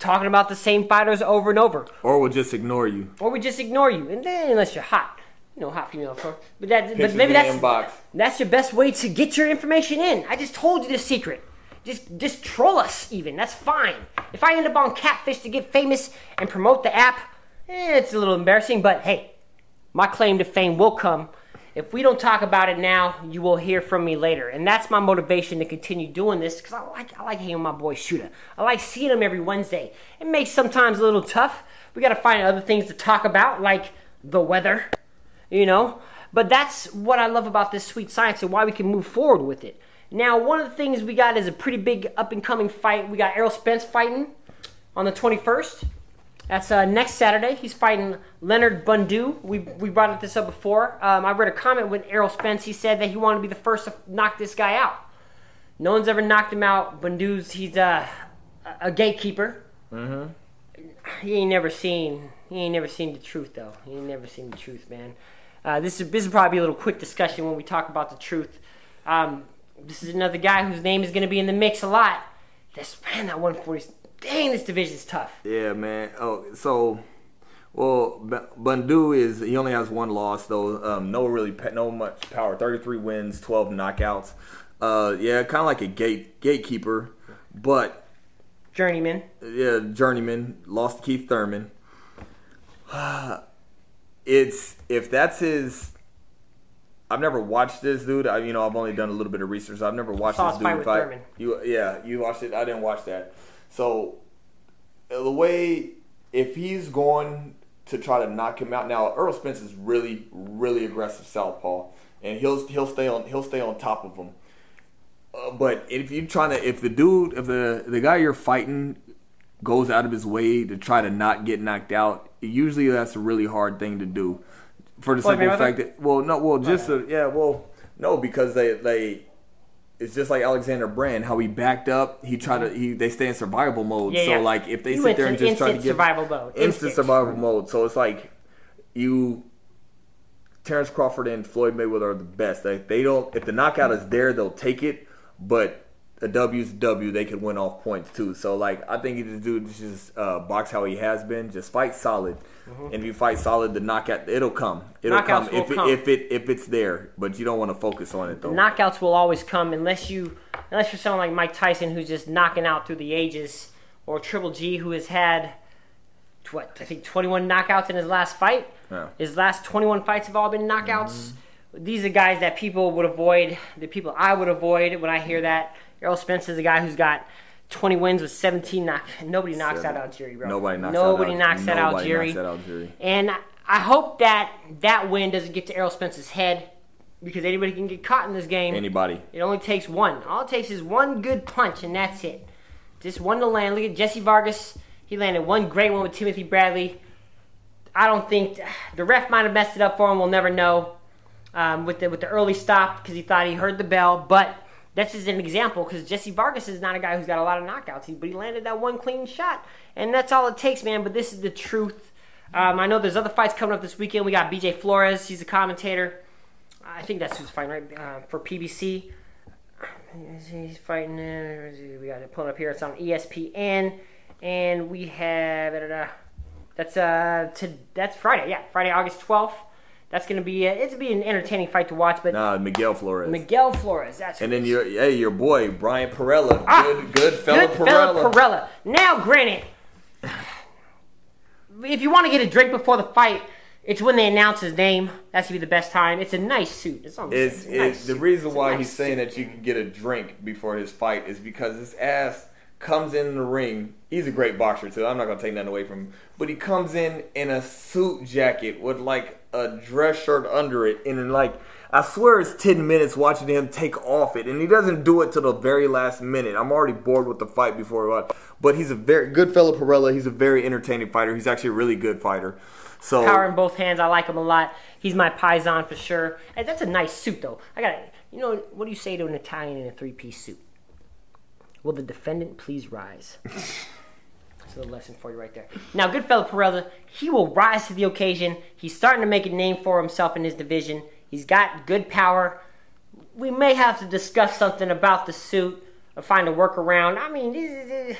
talking about the same fighters over and over Or we'll just ignore you. or we just ignore you. And then, unless you're hot, you know, hot female, of course. But that, but maybe that's inbox. that's your best way to get your information in. I just told you the secret. Just just troll us, even. That's fine. If I end up on Catfish to get famous and promote the app, eh, it's a little embarrassing. But hey, my claim to fame will come. If we don't talk about it now, you will hear from me later, and that's my motivation to continue doing this because I like I like hanging with my boy Shooter. I like seeing him every Wednesday. It makes sometimes a little tough. We got to find other things to talk about, like the weather, you know. But that's what I love about this sweet science and why we can move forward with it. Now, one of the things we got is a pretty big up and coming fight. We got Errol Spence fighting on the 21st. That's uh, next Saturday. He's fighting Leonard Bundu. We, we brought this up before. Um, I read a comment when Errol Spence. He said that he wanted to be the first to knock this guy out. No one's ever knocked him out. Bundu's he's uh, a a gatekeeper. He ain't never seen he ain't never seen the truth though. He ain't never seen the truth, man. Uh, this is this is probably a little quick discussion when we talk about the truth. Um, this is another guy whose name is going to be in the mix a lot. This man, that 140. Dang, this division's tough. Yeah, man. Oh, so well, B- Bundu is he only has one loss though. Um, no really no much power. Thirty three wins, twelve knockouts. Uh, yeah, kind of like a gate gatekeeper, but Journeyman. yeah, journeyman lost to Keith Thurman. It's if that's his. I've never watched this dude. I, you know, I've only done a little bit of research. I've never watched this his fight dude fight. Thurman. You, yeah, you watched it. I didn't watch that. So uh, the way if he's going to try to knock him out now, Errol Spence is really, really aggressive southpaw, and he'll he'll stay on he'll stay on top of him. Uh, but if you're trying to, if the dude, if the the guy you're fighting goes out of his way to try to not get knocked out, usually that's a really hard thing to do. For the Floyd simple fact that, well, no, well, just uh yeah, well, no, because they they. It's just like Alexander Brand, how he backed up. He tried to. He they stay in survival mode. Yeah, so yeah. like if they He sit there and just try to get survival mode. instant, Instant. survival mode. So it's like you Terrence Crawford and Floyd Mayweather are the best. They, they don't if the knockout is there, they'll take it. But a W's W, they could win off points too. So like I think this dude just uh, box how he has been. Just fight solid, and if you fight solid, the knockout it'll come. It'll Mm-hmm. Knockouts come if it, come. if it if it's there. But you don't want to focus on it though. Knockouts will always come unless you unless you're someone like Mike Tyson who's just knocking out through the ages, or Triple G who has had what I think 21 knockouts in his last fight. Yeah. His last 21 fights have all been knockouts. These are guys that people would avoid. The people I would avoid when I hear that. Errol Spence is a guy who's got 20 wins with 17 knock. Nobody knocks Seven. out Algieri, bro. Nobody knocks Nobody out knocks out nobody Algieri. knocks out Algieri. And I hope that that win doesn't get to Errol Spence's head because anybody can get caught in this game. Anybody. It only takes one. All it takes is one good punch, and that's it. Just one to land. Look at Jesse Vargas. He landed one great one with Timothy Bradley. I don't think the ref might have messed it up for him. We'll never know um, with the with the early stop because he thought he heard the bell. But that's just an example because Jesse Vargas is not a guy who's got a lot of knockouts, he- but he landed that one clean shot, and that's all it takes, man. But this is the truth. Um, I know there's other fights coming up this weekend. We got BJ Flores. He's a commentator. I think that's who's fighting right uh, for PBC. He's fighting. Uh, we got it pulled up here. It's on ESPN, and we have. That's uh, to, that's Friday. Yeah, Friday, August twelfth. That's gonna be. Uh, it's gonna be an entertaining fight to watch. But Nah, Miguel Flores. Miguel Flores. That's and then your hey, your boy Brian Perrella. Ah, good good fella Good Perrella. fella Perrella. Now, granted, if you want to get a drink before the fight, it's when they announce his name. That's gonna be the best time. It's a nice suit. It's, It's, it's nice the suit. reason It's why nice he's saying that you can get a drink before his fight is because his ass comes in the ring. He's a great boxer too. I'm not gonna take nothing away from him, but he comes in in a suit jacket with like a dress shirt under it, and like I swear it's ten minutes watching him take off it, and he doesn't do it till the very last minute. I'm already bored with the fight before, but he's a very good fellow, Perrella. He's a very entertaining fighter. He's actually a really good fighter. So power in both hands. I like him a lot. He's my paisan for sure. Hey, that's a nice suit though. I got. You know what do you say to an Italian in a three-piece suit? Will the defendant please rise? That's a lesson for you right there. Now, good fellow Perrella, he will rise to the occasion. He's starting to make a name for himself in his division. He's got good power. We may have to discuss something about the suit or find a workaround. I mean,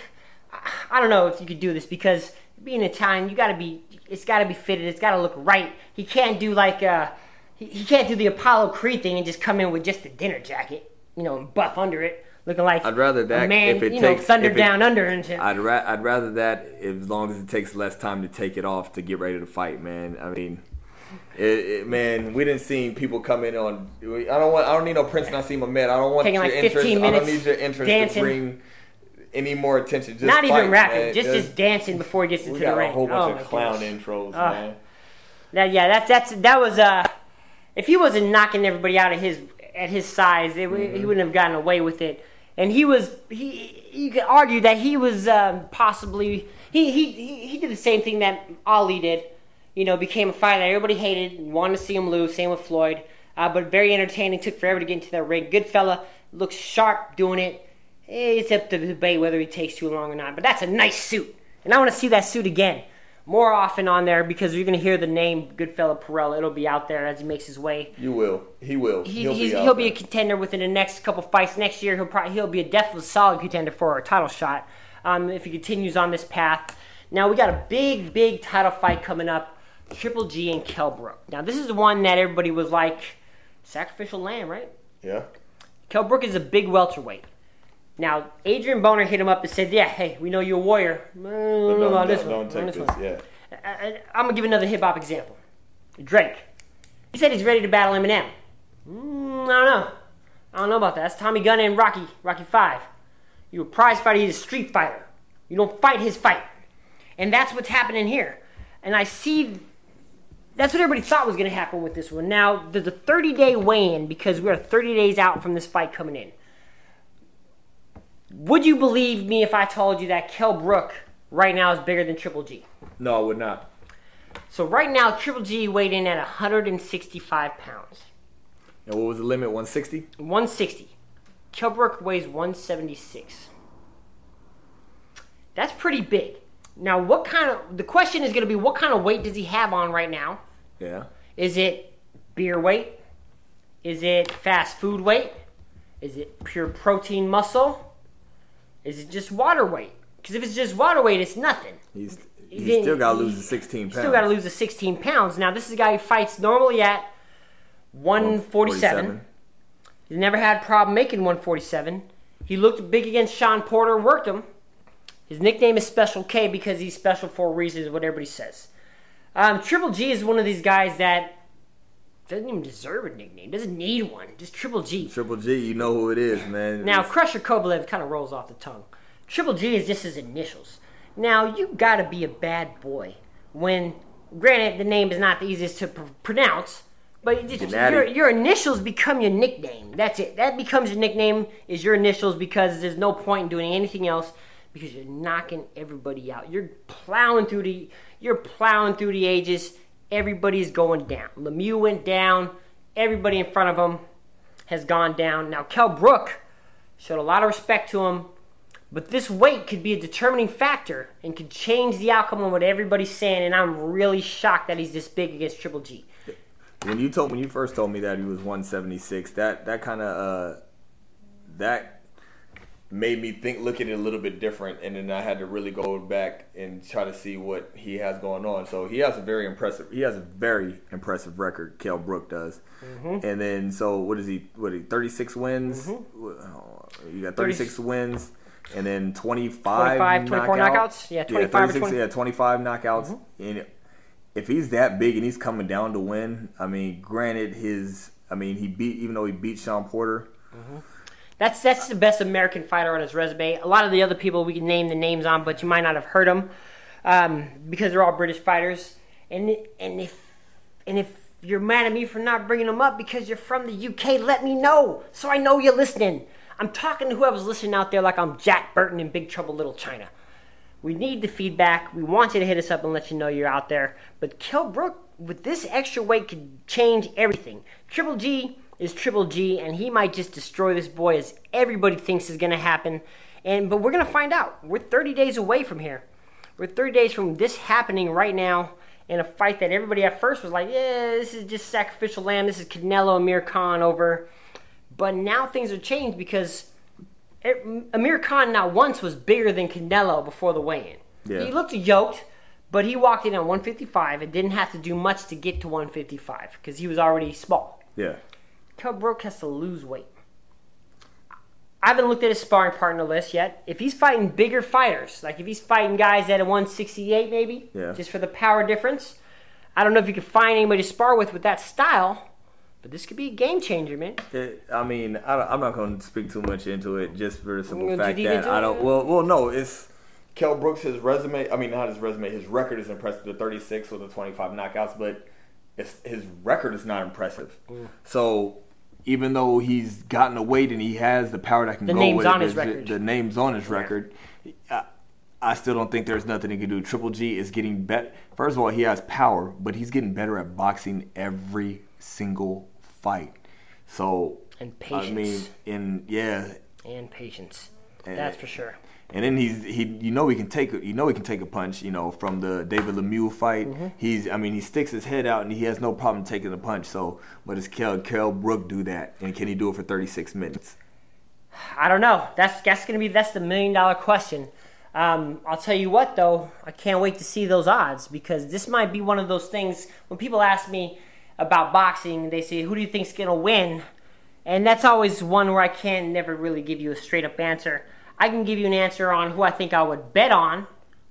I don't know if you could do this because being Italian, you got to be. It's got to be fitted. It's got to look right. He can't do like uh, he, he can't do the Apollo Creed thing and just come in with just a dinner jacket, you know, and buff under it, looking like I'd rather that a man, if it you know, thunder it- down under and shit. I'd ra- I'd rather that as long as it takes less time to take it off to get ready to fight, man. I mean, it, it, man, we didn't see people come in on. I don't want. I don't need no Prince Naseem Hamed. I don't want Taking your like interest. 15 I don't need your interest dancing. to bring any more attention. Just Not fight, even rapping, man. just just dancing before he gets into We the got ring. a whole Oh, bunch my of clown goodness. intros, man. That yeah, that's that's that was uh, if he wasn't knocking everybody out of his at his size, it, Mm-hmm. he wouldn't have gotten away with it. And he was he you could argue that he was um, possibly he, he he did the same thing that Ali did. You know, became a fighter that everybody hated wanted to see him lose. Same with Floyd, uh, but very entertaining. Took forever to get into that ring. Good fella, looks sharp doing it. It's up to debate whether he takes too long or not. But that's a nice suit, and I want to see that suit again more often on there because you're going to hear the name Goodfella Perrella. It'll be out there as he makes his way. You will. He will. He, he'll he's, be. he'll be a contender within the next couple fights. Next year, he'll probably he'll be a definitely solid contender for a title shot um, if he continues on this path. Now we got a big, big title fight coming up: Triple G and Kell Brook. Now this is the one that everybody was like, sacrificial lamb, right? Yeah. Kell Brook is a big welterweight. Now Adrien Broner hit him up and said, "Yeah, hey, we know you're a warrior. But on don't, this don't, one, don't take this this. one." Yeah. I, am gonna give another hip hop example. Drake. He said he's ready to battle Eminem. Mm, I don't know. I don't know about that. That's Tommy Gunn and Rocky, Rocky Five. You're a prize fighter. He's a street fighter. You don't fight his fight, and that's what's happening here. And I see. That's what everybody thought was going to happen with this one. Now there's a 30 day weigh-in because we're 30 days out from this fight coming in. Would you believe me if I told you that Kell Brook right now is bigger than Triple G? No, I would not. So right now, Triple G weighed in at 165 pounds. And what was the limit? 160. 160. Kell Brook weighs 176. That's pretty big. Now, what kind of the question is going to be what kind of weight does he have on right now? Yeah. Is it beer weight? Is it fast food weight? Is it pure protein muscle? Is it just water weight? Because if it's just water weight, it's nothing. He's He he didn't- still got to lose the 16 pounds. Still got to lose the 16 pounds. Now, this is a guy who fights normally at 147. He's never had a problem making 147. He looked big against Sean Porter, worked him. His nickname is Special K because he's special for a reason, is what everybody says. Um, Triple G is one of these guys that doesn't even deserve a nickname, doesn't need one. Just Triple G. Triple G, you know who it is, man. Now, It's- Crusher Kovalev kind of rolls off the tongue Triple G is just his initials. Now you gotta be a bad boy when, granted, the name is not the easiest to pr- pronounce, but you just, your your initials become your nickname. That's it. That becomes your nickname is your initials because there's no point in doing anything else because you're knocking everybody out. You're plowing through the you're plowing through the ages. Everybody's going down. Lemieux went down. Everybody in front of him has gone down. Now Kell Brook showed a lot of respect to him, but this weight could be a determining factor and could change the outcome of what everybody's saying. And I'm really shocked that he's this big against Triple G. When you told when you first told me that he was 176, that that kind of uh, that made me think look at it a little bit different, and then I had to really go back and try to see what he has going on. So he has a very impressive he has a very impressive record. Kell Brook does, Mm-hmm. and then so what is he? What he 36 wins? Mm-hmm. Oh, You got 36 wins. And then 25, 25, 24 knockout. knockouts? Yeah, 25 or 36, 20. yeah, 25 knockouts. Mm-hmm. And if he's that big and he's coming down to win, I mean, granted, his, I mean, he beat, even though he beat Sean Porter, mm-hmm. That's that's the best American fighter on his resume. A lot of the other people we can name the names on, but you might not have heard them um, because they're all British fighters. And and if and if you're mad at me for not bringing them up because you're from the UK, let me know so I know you're listening. I'm talking to whoever's listening out there like I'm Jack Burton in Big Trouble Little China. We need the feedback. We want you to hit us up and let you know you're out there. But Kell Brook, with this extra weight, could change everything. Triple G is Triple G, and he might just destroy this boy as everybody thinks is going to happen. And but we're going to find out. We're 30 days away from here. We're 30 days from this happening right now in a fight that everybody at first was like, yeah, this is just sacrificial lamb. This is Canelo Amir Khan over. But now things have changed because it, Amir Khan not once was bigger than Canelo before the weigh-in. Yeah. He looked yoked, but he walked in at 155 and didn't have to do much to get to 155 because he was already small. yeah. Kell Brook has to lose weight. I haven't looked at his sparring partner list yet. If he's fighting bigger fighters, like if he's fighting guys at a 168 maybe, Yeah. just for the power difference, I don't know if you can find anybody to spar with with that style, but this could be a game changer, man. It, I mean, I don't, I'm not going to speak too much into it just for the simple fact that I don't. Well, well, no, it's Kell Brooks. His resume. I mean, not his resume. His record is impressive. The 36 with the 25 knockouts, but it's, his record is not impressive. Mm. So even though he's gotten a weight and he has the power that can The go name's with on it, his the- record. The name's on his record. I, I still don't think there's nothing he can do. Triple G is getting better. First of all, he has power, but he's getting better at boxing every single fight. So And patience. I mean, patience. in yeah, And patience. And- That's for sure. And then he's he you know he can take a- you know he can take a punch you know from the David Lemieux fight. Mm-hmm. He's I mean he sticks his head out and he has no problem taking a punch. So, but does Kell Kell Brook do that? And can he do it for 36 minutes? I don't know. That's that's gonna be that's the million dollar question. Um, I'll tell you what though, I can't wait to see those odds because this might be one of those things when people ask me about boxing, they say, "Who do you think's gonna win?" And that's always one where I can never really give you a straight up answer. I can give you an answer on who I think I would bet on,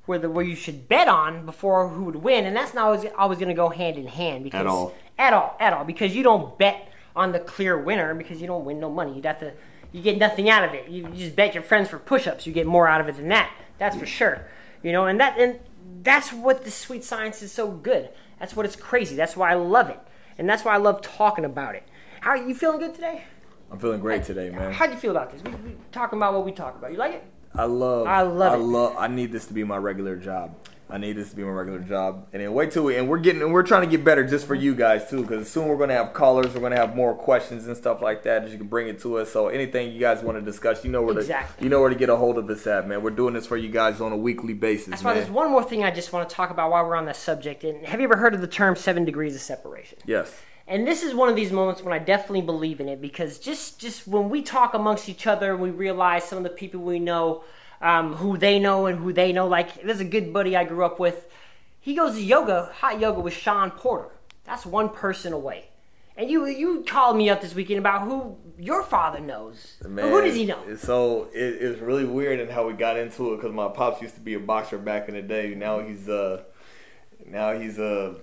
where the where you should bet on before who would win, and that's not always always going to go hand in hand because At all. at all, at all, because you don't bet on the clear winner because you don't win no money. You have to, you get nothing out of it. You, you just bet your friends for push-ups. You get more out of it than that. That's for sure. You know, and that and that's what the sweet science is so good. That's what it's crazy. That's why I love it, and that's why I love talking about it. How are you feeling good today? I'm feeling great today, man. How'd you feel about this? We, we talking about what we talk about. You like it? I love. I love I it. love. I need this to be my regular job. I need this to be my regular job. And then wait till we and we're getting and we're trying to get better just for you guys too. Because soon we're going to have callers. We're going to have more questions and stuff like that. That you can bring it to us. So anything you guys want to discuss, you know where Exactly. to you know where to get a hold of us at, man. We're doing this for you guys on a weekly basis, That's why there's one more thing I just want to talk about while we're on this subject. And have you ever heard of the term seven degrees of separation? yes. And this is one of these moments when I definitely believe in it because just just when we talk amongst each other, we realize some of the people we know, um, who they know and who they know. Like there's a good buddy I grew up with. He goes to yoga, hot yoga with Sean Porter. That's one person away. And you you called me up this weekend about who your father knows. Man, who does he know? So it, it's really weird and how we got into it because my pops used to be a boxer back in the day. Now he's uh now he's uh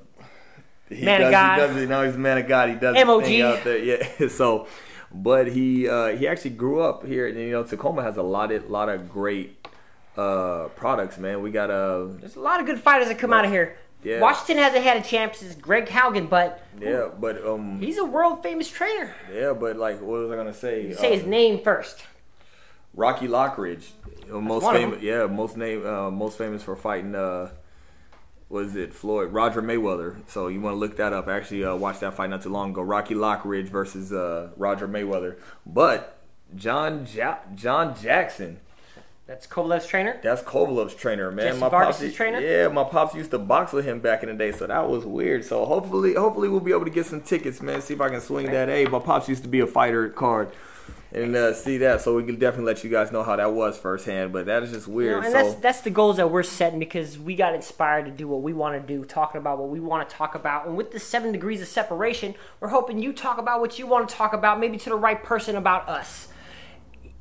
he Man of does, God. He does it. Now he's a man of God. He does his MOG. out there. Yeah. So, but he uh, he actually grew up here, and you know Tacoma has a lot of lot of great uh, products, man. We got uh, There's a lot of good fighters that come out of here. Yeah. Washington hasn't had a champ since Greg Haugen, but yeah, but um, he's a world famous trainer. yeah, but like, what was I gonna say? Say his Um, name first. Rocky Lockridge, uh, most famous. Yeah, most name, uh, most famous for fighting. Uh, was it Floyd Roger Mayweather? So you want to look that up. I actually uh, watched that fight not too long ago. Rocky Lockridge versus uh, Roger Mayweather. But John ja- John Jackson, That's Kovalev's trainer. that's Kovalev's trainer, man. Jesse my Vargas' pops, trainer? Yeah, my pops used to box with him back in the day, so that was weird. So hopefully, hopefully we'll be able to get some tickets, man. See if I can swing that. Hey, my pops used to be a fighter at card. And uh, see that, so we can definitely let you guys know how that was firsthand. But that is just You weird. know, and so that's that's the goals that we're setting because we got inspired to do what we want to do, talking about what we want to talk about. And with the seven degrees of separation, we're hoping you talk about what you want to talk about, maybe to the right person about us.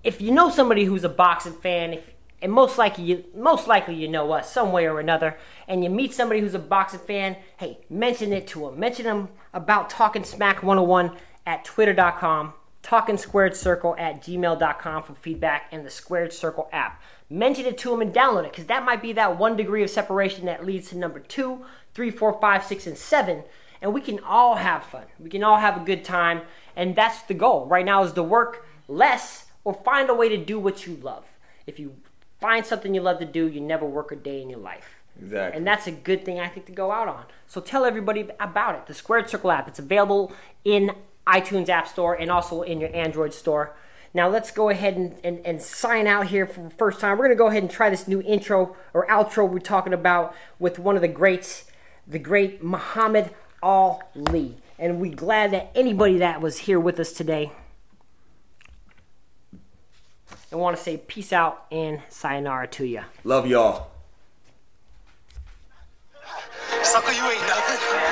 If you know somebody who's a boxing fan, if and most likely you most likely you know us some way or another, and you meet somebody who's a boxing fan, hey, mention it to them. Mention them about Talking Smack 101 at twitter.com talking squared circle at gmail.com for feedback and the squared circle app mention it to them and download it because that might be that one degree of separation that leads to number two three four five six and seven and we can all have fun we can all have a good time and that's the goal right now is to work less or find a way to do what you love if you find something you love to do you never work a day in your life Exactly. and that's a good thing I think to go out on. So tell everybody about it. The Squared Circle app. It's available in iTunes App Store and also in your Android store. Now let's go ahead and, and, and sign out here for the first time. We're gonna go ahead and try this new intro or outro we're talking about with one of the greats, the great Muhammad Ali. And we're glad that anybody that was here with us today. I want to say peace out and sayonara to you. love y'all. Sucker, you ain't nothing.